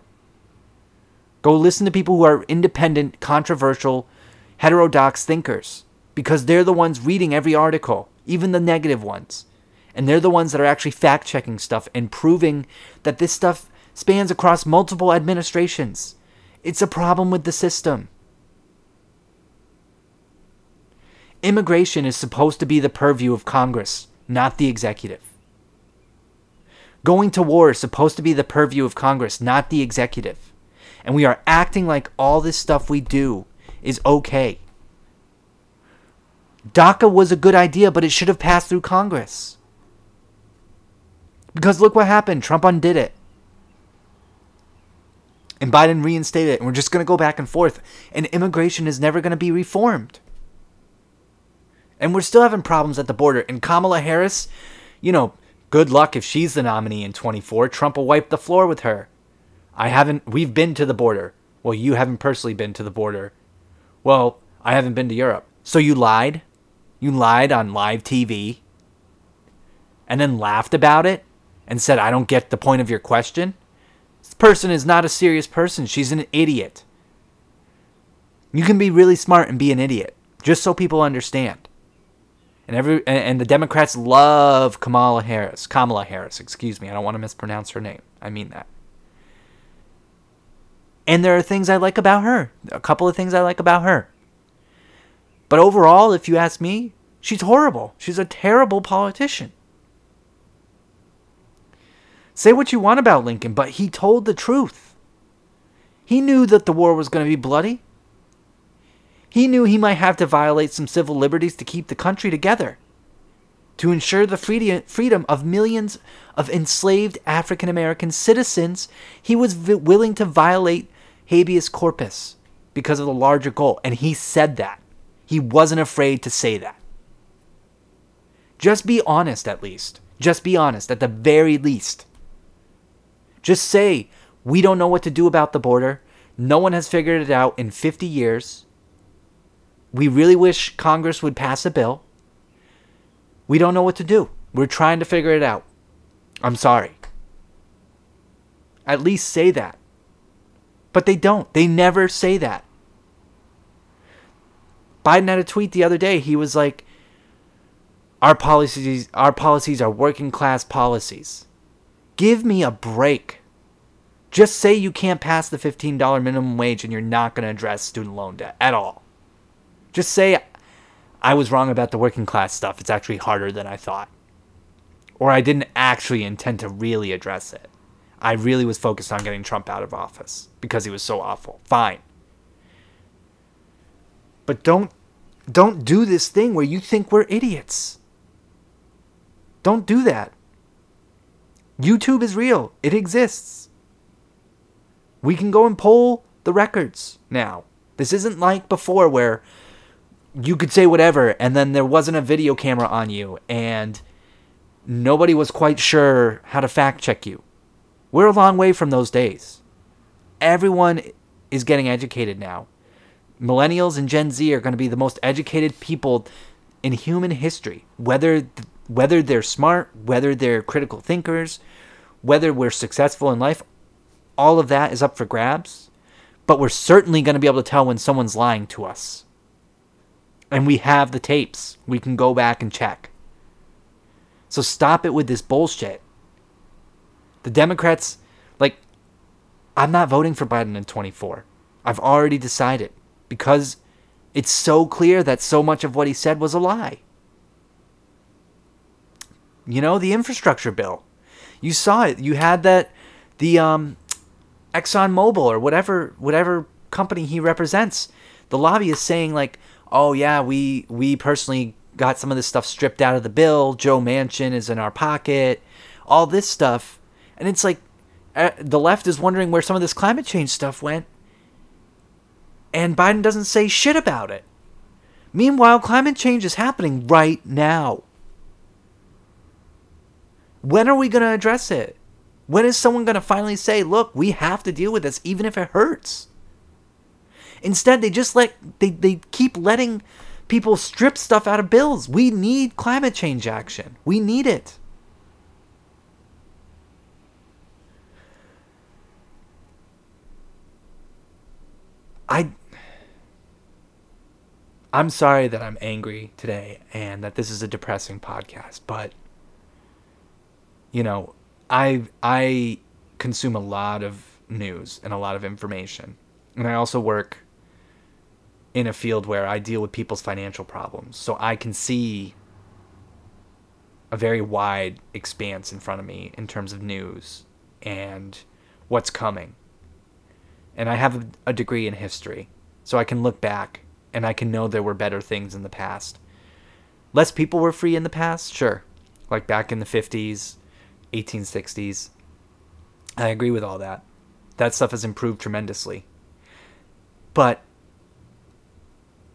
Go listen to people who are independent, controversial, heterodox thinkers because they're the ones reading every article, even the negative ones. And they're the ones that are actually fact checking stuff and proving that this stuff spans across multiple administrations. It's a problem with the system. Immigration is supposed to be the purview of Congress, not the executive. Going to war is supposed to be the purview of Congress, not the executive. And we are acting like all this stuff we do is okay. DACA was a good idea, but it should have passed through Congress. Because look what happened Trump undid it. And Biden reinstated it. And we're just going to go back and forth. And immigration is never going to be reformed. And we're still having problems at the border. And Kamala Harris, you know, Good luck if she's the nominee in 24. Trump will wipe the floor with her. I haven't, we've been to the border. Well, you haven't personally been to the border. Well, I haven't been to Europe. So you lied? You lied on live TV? And then laughed about it? And said, I don't get the point of your question? Person is not a serious person. She's an idiot. You can be really smart and be an idiot, just so people understand and every and the Democrats love Kamala Harris. Kamala Harris, excuse me. I don't want to mispronounce her name. I mean that. And there are things I like about her. A couple of things I like about her. But overall, if you ask me, she's horrible. She's a terrible politician. Say what you want about Lincoln, but he told the truth. He knew that the war was going to be bloody. He knew he might have to violate some civil liberties to keep the country together. To ensure the freedom of millions of enslaved African American citizens, he was willing to violate habeas corpus because of the larger goal. And he said that. He wasn't afraid to say that. Just be honest, at least. Just be honest, at the very least. Just say, we don't know what to do about the border. No one has figured it out in 50 years. We really wish Congress would pass a bill. We don't know what to do. We're trying to figure it out. I'm sorry. At least say that. But they don't. They never say that. Biden had a tweet the other day. He was like, our policies our policies are working class policies. Give me a break. Just say you can't pass the $15 minimum wage and you're not going to address student loan debt at all. Just say I was wrong about the working class stuff. It's actually harder than I thought. Or I didn't actually intend to really address it. I really was focused on getting Trump out of office because he was so awful. Fine. But don't don't do this thing where you think we're idiots. Don't do that. YouTube is real. It exists. We can go and pull the records now. This isn't like before where you could say whatever and then there wasn't a video camera on you and nobody was quite sure how to fact check you. We're a long way from those days. Everyone is getting educated now. Millennials and Gen Z are going to be the most educated people in human history. Whether whether they're smart, whether they're critical thinkers, whether we're successful in life, all of that is up for grabs. But we're certainly going to be able to tell when someone's lying to us. And we have the tapes. We can go back and check. So stop it with this bullshit. The Democrats, like, I'm not voting for Biden in 24. I've already decided because it's so clear that so much of what he said was a lie. You know, the infrastructure bill. You saw it. You had that the um ExxonMobil or whatever whatever company he represents. The lobby is saying like, "Oh yeah, we we personally got some of this stuff stripped out of the bill. Joe Manchin is in our pocket. All this stuff." And it's like uh, the left is wondering where some of this climate change stuff went. And Biden doesn't say shit about it. Meanwhile, climate change is happening right now. When are we going to address it? When is someone going to finally say, look, we have to deal with this, even if it hurts? Instead, they just let, they, they keep letting people strip stuff out of bills. We need climate change action. We need it. I I'm sorry that I'm angry today and that this is a depressing podcast, but you know, I I consume a lot of news and a lot of information. And I also work in a field where I deal with people's financial problems. So I can see a very wide expanse in front of me in terms of news and what's coming. And I have a degree in history, so I can look back and I can know there were better things in the past. Less people were free in the past, sure. Like back in the 50s, 1860s. I agree with all that. That stuff has improved tremendously. But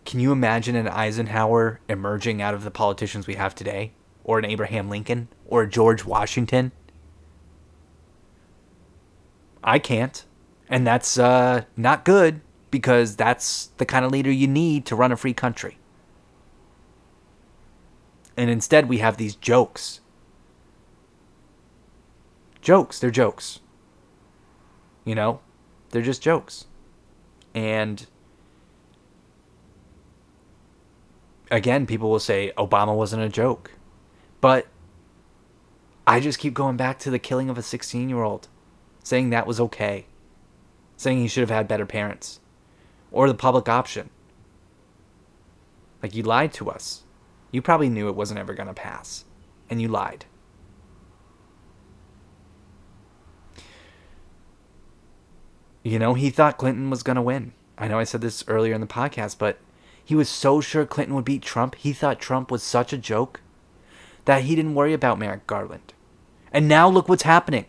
can you imagine an Eisenhower emerging out of the politicians we have today? Or an Abraham Lincoln? Or a George Washington? I can't. And that's uh, not good because that's the kind of leader you need to run a free country. And instead, we have these jokes. Jokes, they're jokes. You know, they're just jokes. And again, people will say Obama wasn't a joke. But I just keep going back to the killing of a 16 year old, saying that was okay, saying he should have had better parents, or the public option. Like, you lied to us. You probably knew it wasn't ever going to pass, and you lied. You know, he thought Clinton was going to win. I know I said this earlier in the podcast, but he was so sure Clinton would beat Trump. He thought Trump was such a joke that he didn't worry about Merrick Garland. And now look what's happening.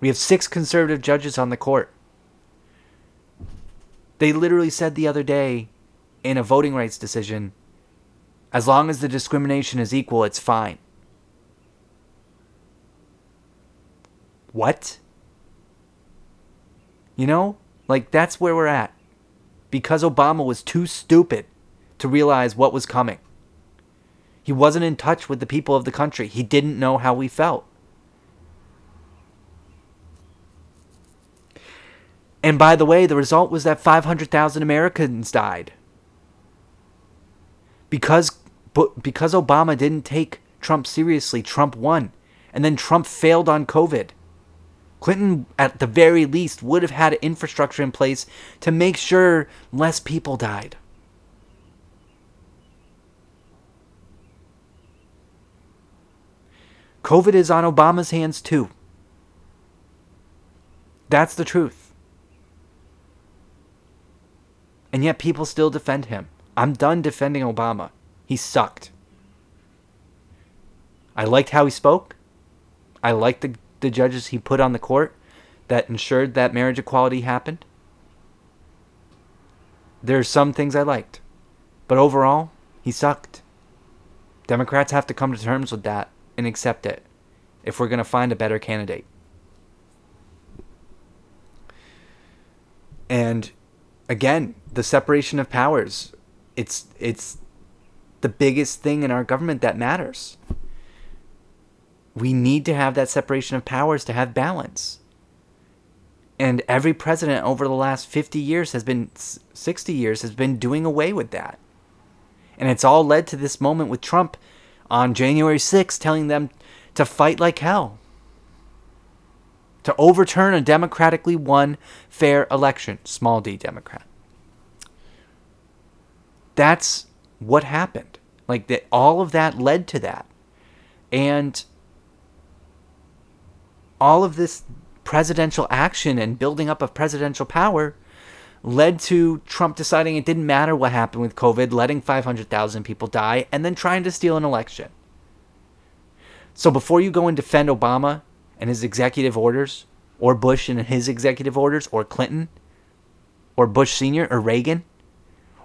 We have six conservative judges on the court. They literally said the other day in a voting rights decision as long as the discrimination is equal, it's fine. What? You know? Like, that's where we're at. Because Obama was too stupid to realize what was coming. He wasn't in touch with the people of the country. He didn't know how we felt. And by the way, the result was that 500,000 Americans died. Because because Obama didn't take Trump seriously, Trump won. And then Trump failed on COVID. Clinton, at the very least, would have had infrastructure in place to make sure less people died. COVID is on Obama's hands too. That's the truth. And yet people still defend him. I'm done defending Obama. He sucked. I liked how he spoke. I liked the, the judges he put on the court that ensured that marriage equality happened. There's some things I liked. But overall, he sucked. Democrats have to come to terms with that and accept it if we're going to find a better candidate. And again, the separation of powers. It's it's the biggest thing in our government that matters. We need to have that separation of powers to have balance. And every president over the last 50 years has been 60 years has been doing away with that. And it's all led to this moment with Trump on January 6th telling them to fight like hell. To overturn a democratically won fair election, small d Democrat. That's what happened. Like that all of that led to that. And all of this presidential action and building up of presidential power led to Trump deciding it didn't matter what happened with COVID, letting 500,000 people die, and then trying to steal an election. So before you go and defend Obama and his executive orders, or Bush and his executive orders, or Clinton, or Bush Sr., or Reagan,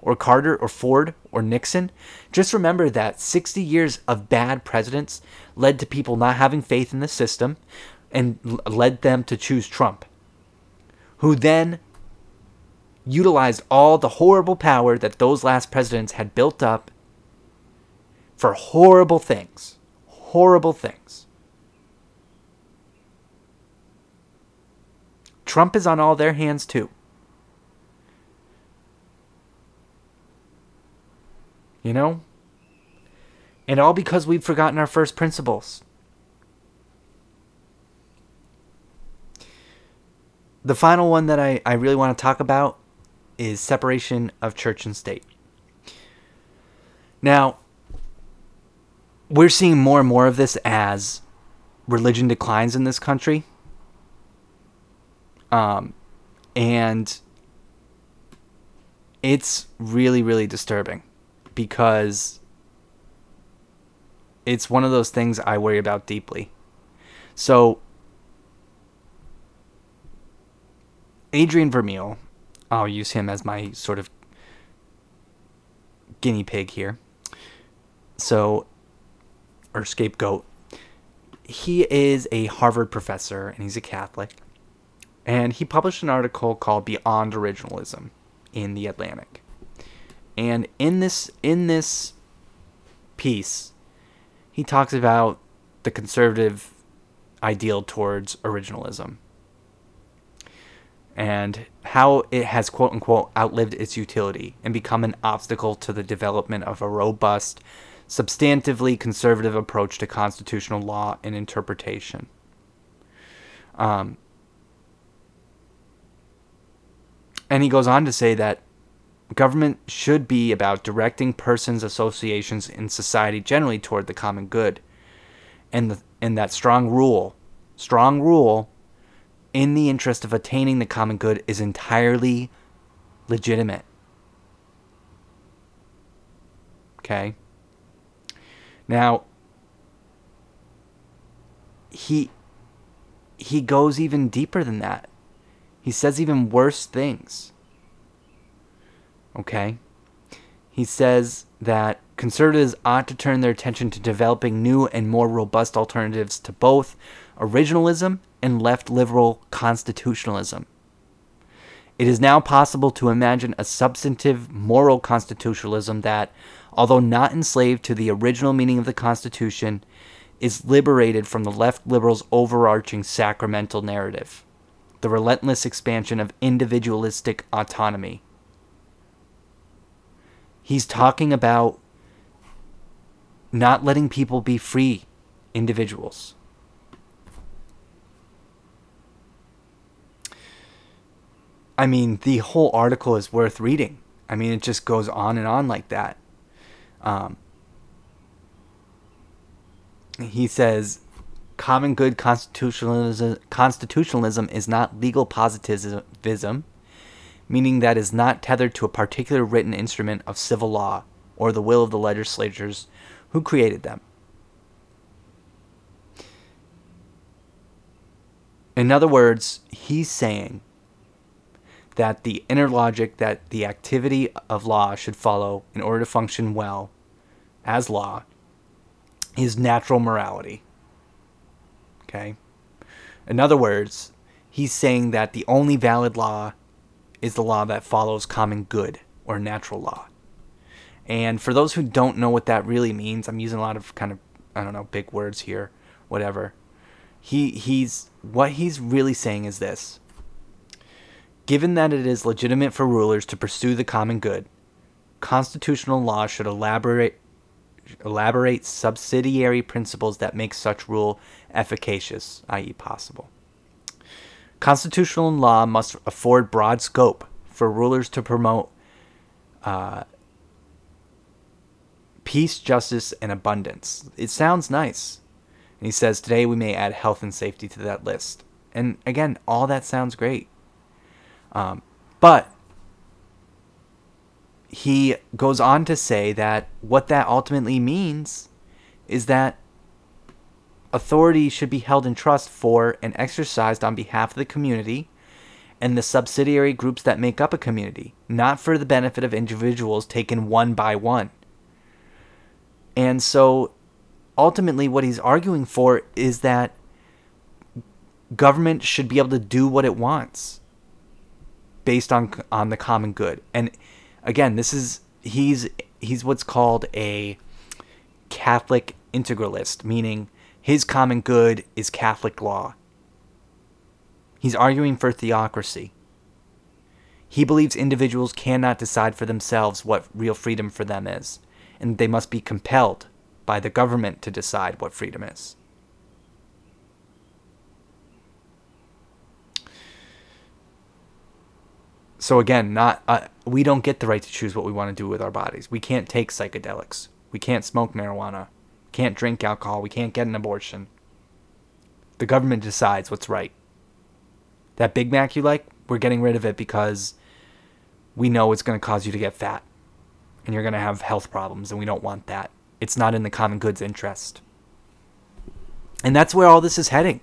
or Carter, or Ford, or Nixon, just remember that 60 years of bad presidents led to people not having faith in the system and led them to choose Trump, who then utilized all the horrible power that those last presidents had built up for horrible things. Horrible things. Trump is on all their hands too. You know? And all because we've forgotten our first principles. The final one that I, I really want to talk about is separation of church and state. Now, we're seeing more and more of this as religion declines in this country. Um, and it's really, really disturbing because it's one of those things I worry about deeply. So, Adrian Vermeule, I'll use him as my sort of guinea pig here. So, or scapegoat. He is a Harvard professor and he's a Catholic. And he published an article called Beyond Originalism in the Atlantic. And in this in this piece, he talks about the conservative ideal towards originalism and how it has quote unquote outlived its utility and become an obstacle to the development of a robust, substantively conservative approach to constitutional law and interpretation. Um, and he goes on to say that government should be about directing persons, associations, and society generally toward the common good. And, the, and that strong rule, strong rule in the interest of attaining the common good is entirely legitimate. Okay? Now, he he goes even deeper than that. He says even worse things. Okay? He says that conservatives ought to turn their attention to developing new and more robust alternatives to both originalism and left liberal constitutionalism. It is now possible to imagine a substantive moral constitutionalism that, although not enslaved to the original meaning of the Constitution, is liberated from the left liberals' overarching sacramental narrative, the relentless expansion of individualistic autonomy. He's talking about not letting people be free individuals. I mean, the whole article is worth reading. I mean, it just goes on and on like that. Um, he says, common good constitutionalism, constitutionalism is not legal positivism, meaning that is not tethered to a particular written instrument of civil law or the will of the legislatures who created them. In other words, he's saying that the inner logic that the activity of law should follow in order to function well as law is natural morality. Okay? In other words, he's saying that the only valid law is the law that follows common good or natural law. And for those who don't know what that really means, I'm using a lot of kind of I don't know, big words here, whatever. He he's what he's really saying is this. Given that it is legitimate for rulers to pursue the common good, constitutional law should elaborate elaborate subsidiary principles that make such rule efficacious, i.e., possible. Constitutional law must afford broad scope for rulers to promote uh, peace, justice, and abundance. It sounds nice. And he says, Today we may add health and safety to that list. And again, all that sounds great. Um, but he goes on to say that what that ultimately means is that authority should be held in trust for and exercised on behalf of the community and the subsidiary groups that make up a community, not for the benefit of individuals taken one by one. And so ultimately, what he's arguing for is that government should be able to do what it wants based on on the common good. And again, this is he's he's what's called a Catholic integralist, meaning his common good is Catholic law. He's arguing for theocracy. He believes individuals cannot decide for themselves what real freedom for them is, and they must be compelled by the government to decide what freedom is. So again, not uh, we don't get the right to choose what we want to do with our bodies. We can't take psychedelics. We can't smoke marijuana. We Can't drink alcohol. We can't get an abortion. The government decides what's right. That Big Mac you like, we're getting rid of it because we know it's going to cause you to get fat and you're going to have health problems and we don't want that. It's not in the common good's interest. And that's where all this is heading.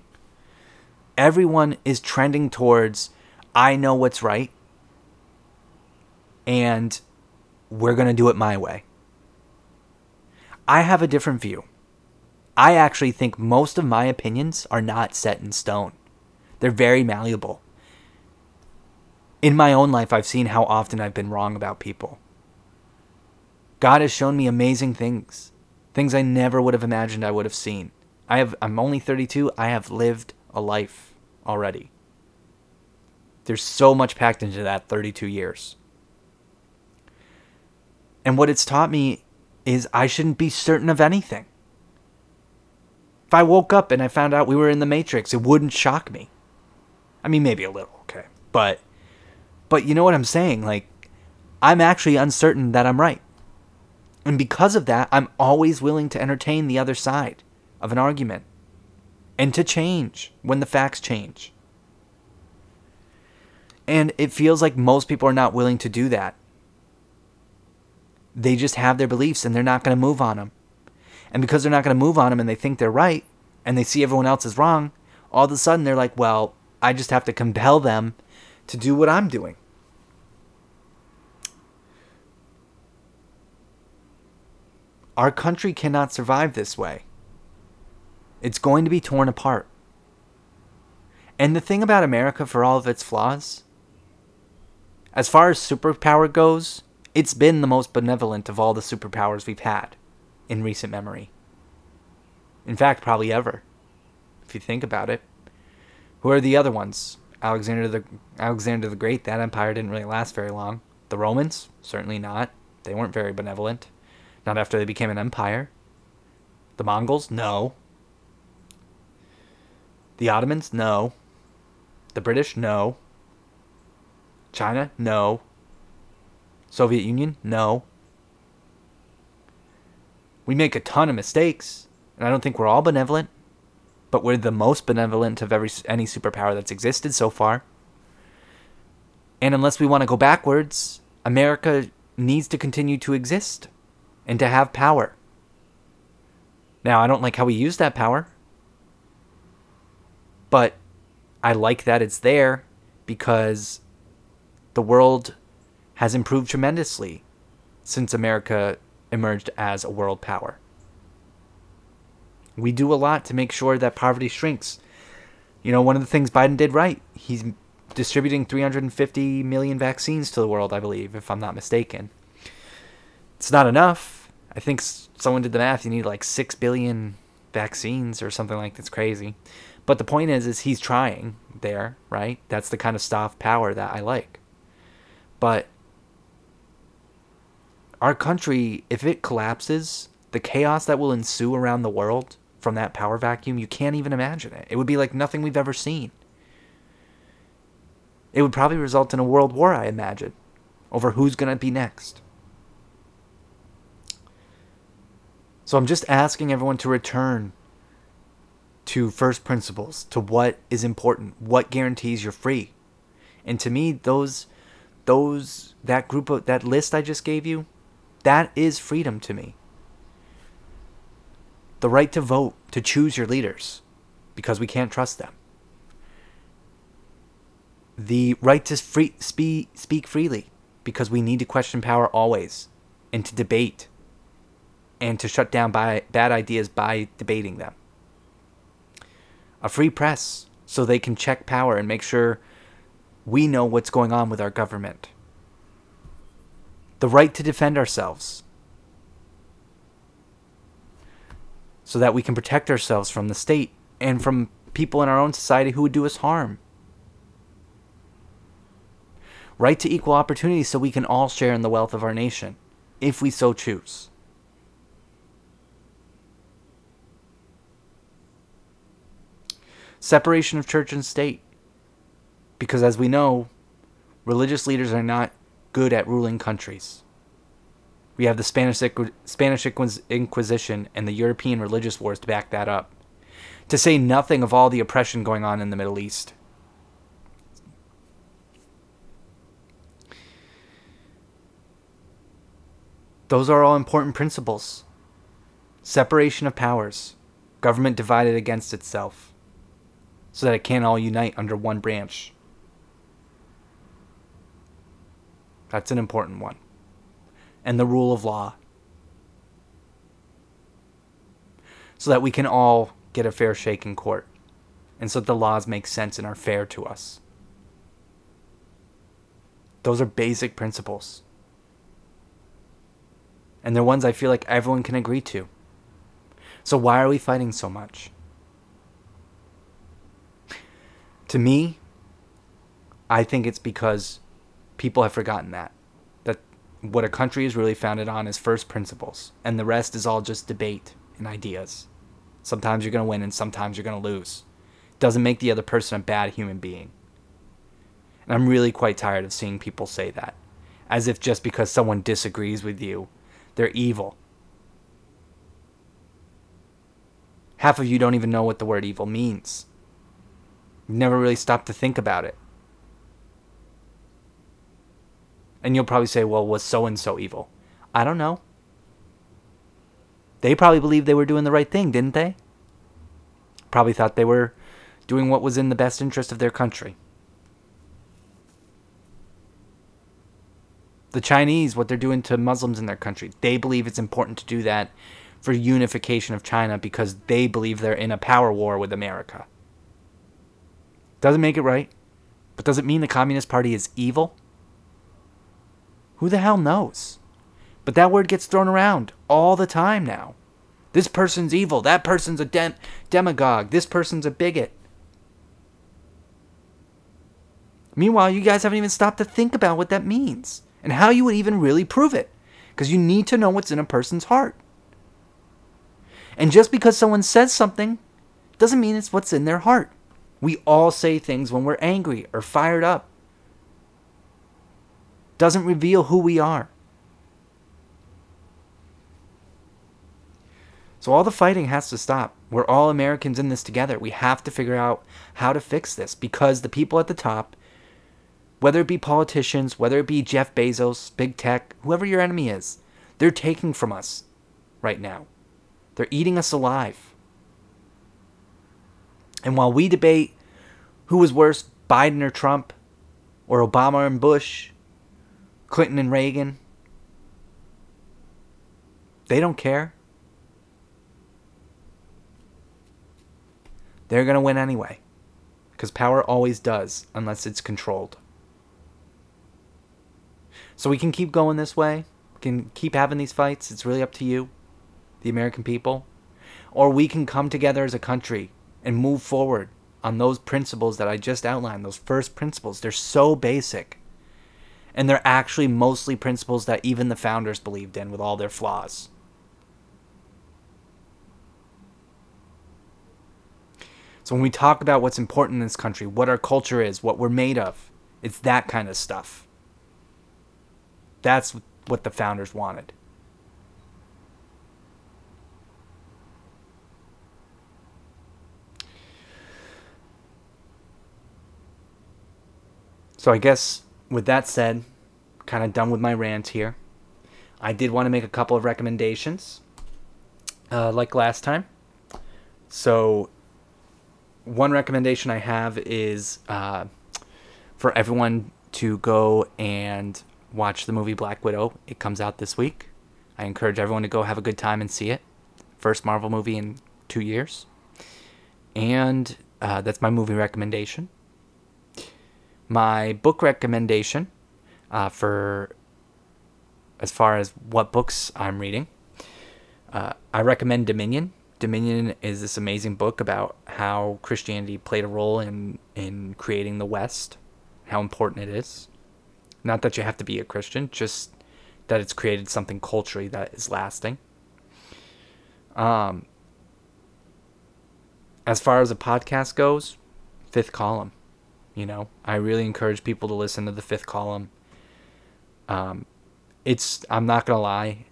Everyone is trending towards I know what's right and we're going to do it my way. I have a different view. I actually think most of my opinions are not set in stone. They're very malleable. In my own life, I've seen how often I've been wrong about people. God has shown me amazing things, things I never would have imagined I would have seen. I have I'm only 32, I have lived a life already. There's so much packed into that 32 years. And what it's taught me is I shouldn't be certain of anything. If I woke up and I found out we were in the Matrix, it wouldn't shock me. I mean, maybe a little, okay. But but you know what I'm saying? Like I'm actually uncertain that I'm right. And because of that, I'm always willing to entertain the other side of an argument and to change when the facts change. And it feels like most people are not willing to do that. They just have their beliefs and they're not going to move on them. And because they're not going to move on them and they think they're right and they see everyone else is wrong, all of a sudden they're like, well, I just have to compel them to do what I'm doing. Our country cannot survive this way. It's going to be torn apart. And the thing about America, for all of its flaws, as far as superpower goes, it's been the most benevolent of all the superpowers we've had in recent memory. In fact, probably ever, if you think about it. Who are the other ones? Alexander the Alexander the Great. That empire didn't really last very long. The Romans, certainly not. They weren't very benevolent. Not after they became an empire. The Mongols, no. The Ottomans, no. The British, no. China, no. Soviet Union, no. We make a ton of mistakes, and I don't think we're all benevolent, but we're the most benevolent of every any superpower that's existed so far. And unless we want to go backwards, America needs to continue to exist and to have power. Now, I don't like how we use that power, but I like that it's there because the world has improved tremendously since America emerged as a world power. We do a lot to make sure that poverty shrinks. You know, one of the things Biden did right, he's distributing 350 million vaccines to the world, I believe, if I'm not mistaken. It's not enough. I think someone did the math. You need like 6 billion vaccines or something like that's crazy. But the point is is he's trying there, right? That's the kind of soft power that I like. But our country, if it collapses, the chaos that will ensue around the world from that power vacuum, you can't even imagine it. It would be like nothing we've ever seen. It would probably result in a world war, I imagine, over who's going to be next. So I'm just asking everyone to return to first principles, to what is important, what guarantees you're free. And to me, those those that group of that list I just gave you, that is freedom to me. The right to vote, to choose your leaders because we can't trust them. The right to free, speak, speak freely because we need to question power always and to debate and to shut down by, bad ideas by debating them. A free press so they can check power and make sure we know what's going on with our government. The right to defend ourselves so that we can protect ourselves from the state and from people in our own society who would do us harm. Right to equal opportunity so we can all share in the wealth of our nation, if we so choose. Separation of church and state. Because as we know, religious leaders are not good at ruling countries. We have the Spanish, Spanish Inquisition and the European religious wars to back that up. To say nothing of all the oppression going on in the Middle East. Those are all important principles. Separation of powers, government divided against itself, so that it can't all unite under one branch. That's an important one. And the rule of law. So that we can all get a fair shake in court. And so that the laws make sense and are fair to us. Those are basic principles. And they're ones I feel like everyone can agree to. So why are we fighting so much? To me, I think it's because people have forgotten that. That what a country is really founded on is first principles, and the rest is all just debate and ideas. Sometimes you're going to win and sometimes you're going to lose. Doesn't make the other person a bad human being. And I'm really quite tired of seeing people say that. As if just because someone disagrees with you, they're evil. Half of you don't even know what the word evil means. You've never really stopped to think about it. And you'll probably say, well, was so and so evil? I don't know. They probably believed they were doing the right thing, didn't they? Probably thought they were doing what was in the best interest of their country. The Chinese, what they're doing to Muslims in their country, they believe it's important to do that for unification of China because they believe they're in a power war with America. Doesn't make it right, but does it mean the Communist Party is evil? Who the hell knows? But that word gets thrown around all the time now. This person's evil. That person's a dem- demagogue. This person's a bigot. Meanwhile, you guys haven't even stopped to think about what that means and how you would even really prove it. Because you need to know what's in a person's heart. And just because someone says something doesn't mean it's what's in their heart. We all say things when we're angry or fired up doesn't reveal who we are. So all the fighting has to stop. We're all Americans in this together. We have to figure out how to fix this because the people at the top, whether it be politicians, whether it be Jeff Bezos, big tech, whoever your enemy is, they're taking from us right now. They're eating us alive. And while we debate who was worse, Biden or Trump, or Obama and Bush, Clinton and Reagan. They don't care. They're going to win anyway. Because power always does, unless it's controlled. So we can keep going this way. We can keep having these fights. It's really up to you, the American people. Or we can come together as a country and move forward on those principles that I just outlined, those first principles. They're so basic and they're actually mostly principles that even the founders believed in with all their flaws. So when we talk about what's important in this country, what our culture is, what we're made of, it's that kind of stuff. That's what the founders wanted. So I guess with that said, kind of done with my rant here. I did want to make a couple of recommendations, uh, like last time. So, one recommendation I have is uh, for everyone to go and watch the movie Black Widow. It comes out this week. I encourage everyone to go have a good time and see it. First Marvel movie in two years. And uh, that's my movie recommendation. My book recommendation uh, for as far as what books I'm reading, uh, I recommend Dominion. Dominion is this amazing book about how Christianity played a role in in creating the West, how important it is. Not that you have to be a Christian, just that it's created something culturally that is lasting. Um, as far as a podcast goes, fifth column. You know, I really encourage people to listen to the fifth column. Um, it's I'm not gonna lie,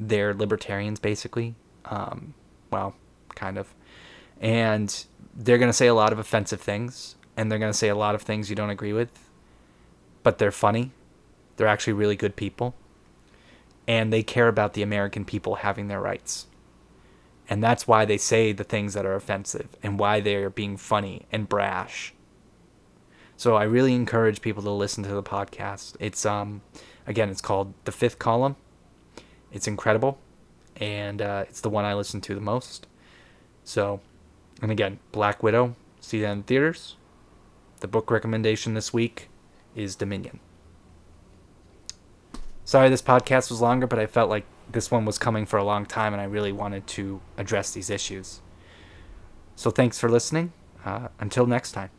they're libertarians basically. Um, well, kind of, and they're gonna say a lot of offensive things, and they're gonna say a lot of things you don't agree with, but they're funny. They're actually really good people, and they care about the American people having their rights. And that's why they say the things that are offensive and why they're being funny and brash. So I really encourage people to listen to the podcast. It's um again, it's called The Fifth Column. It's incredible and uh, it's the one I listen to the most. So, and again, Black Widow, see that in theaters. The book recommendation this week is Dominion. Sorry this podcast was longer, but I felt like this one was coming for a long time and I really wanted to address these issues. So thanks for listening. Uh, until next time.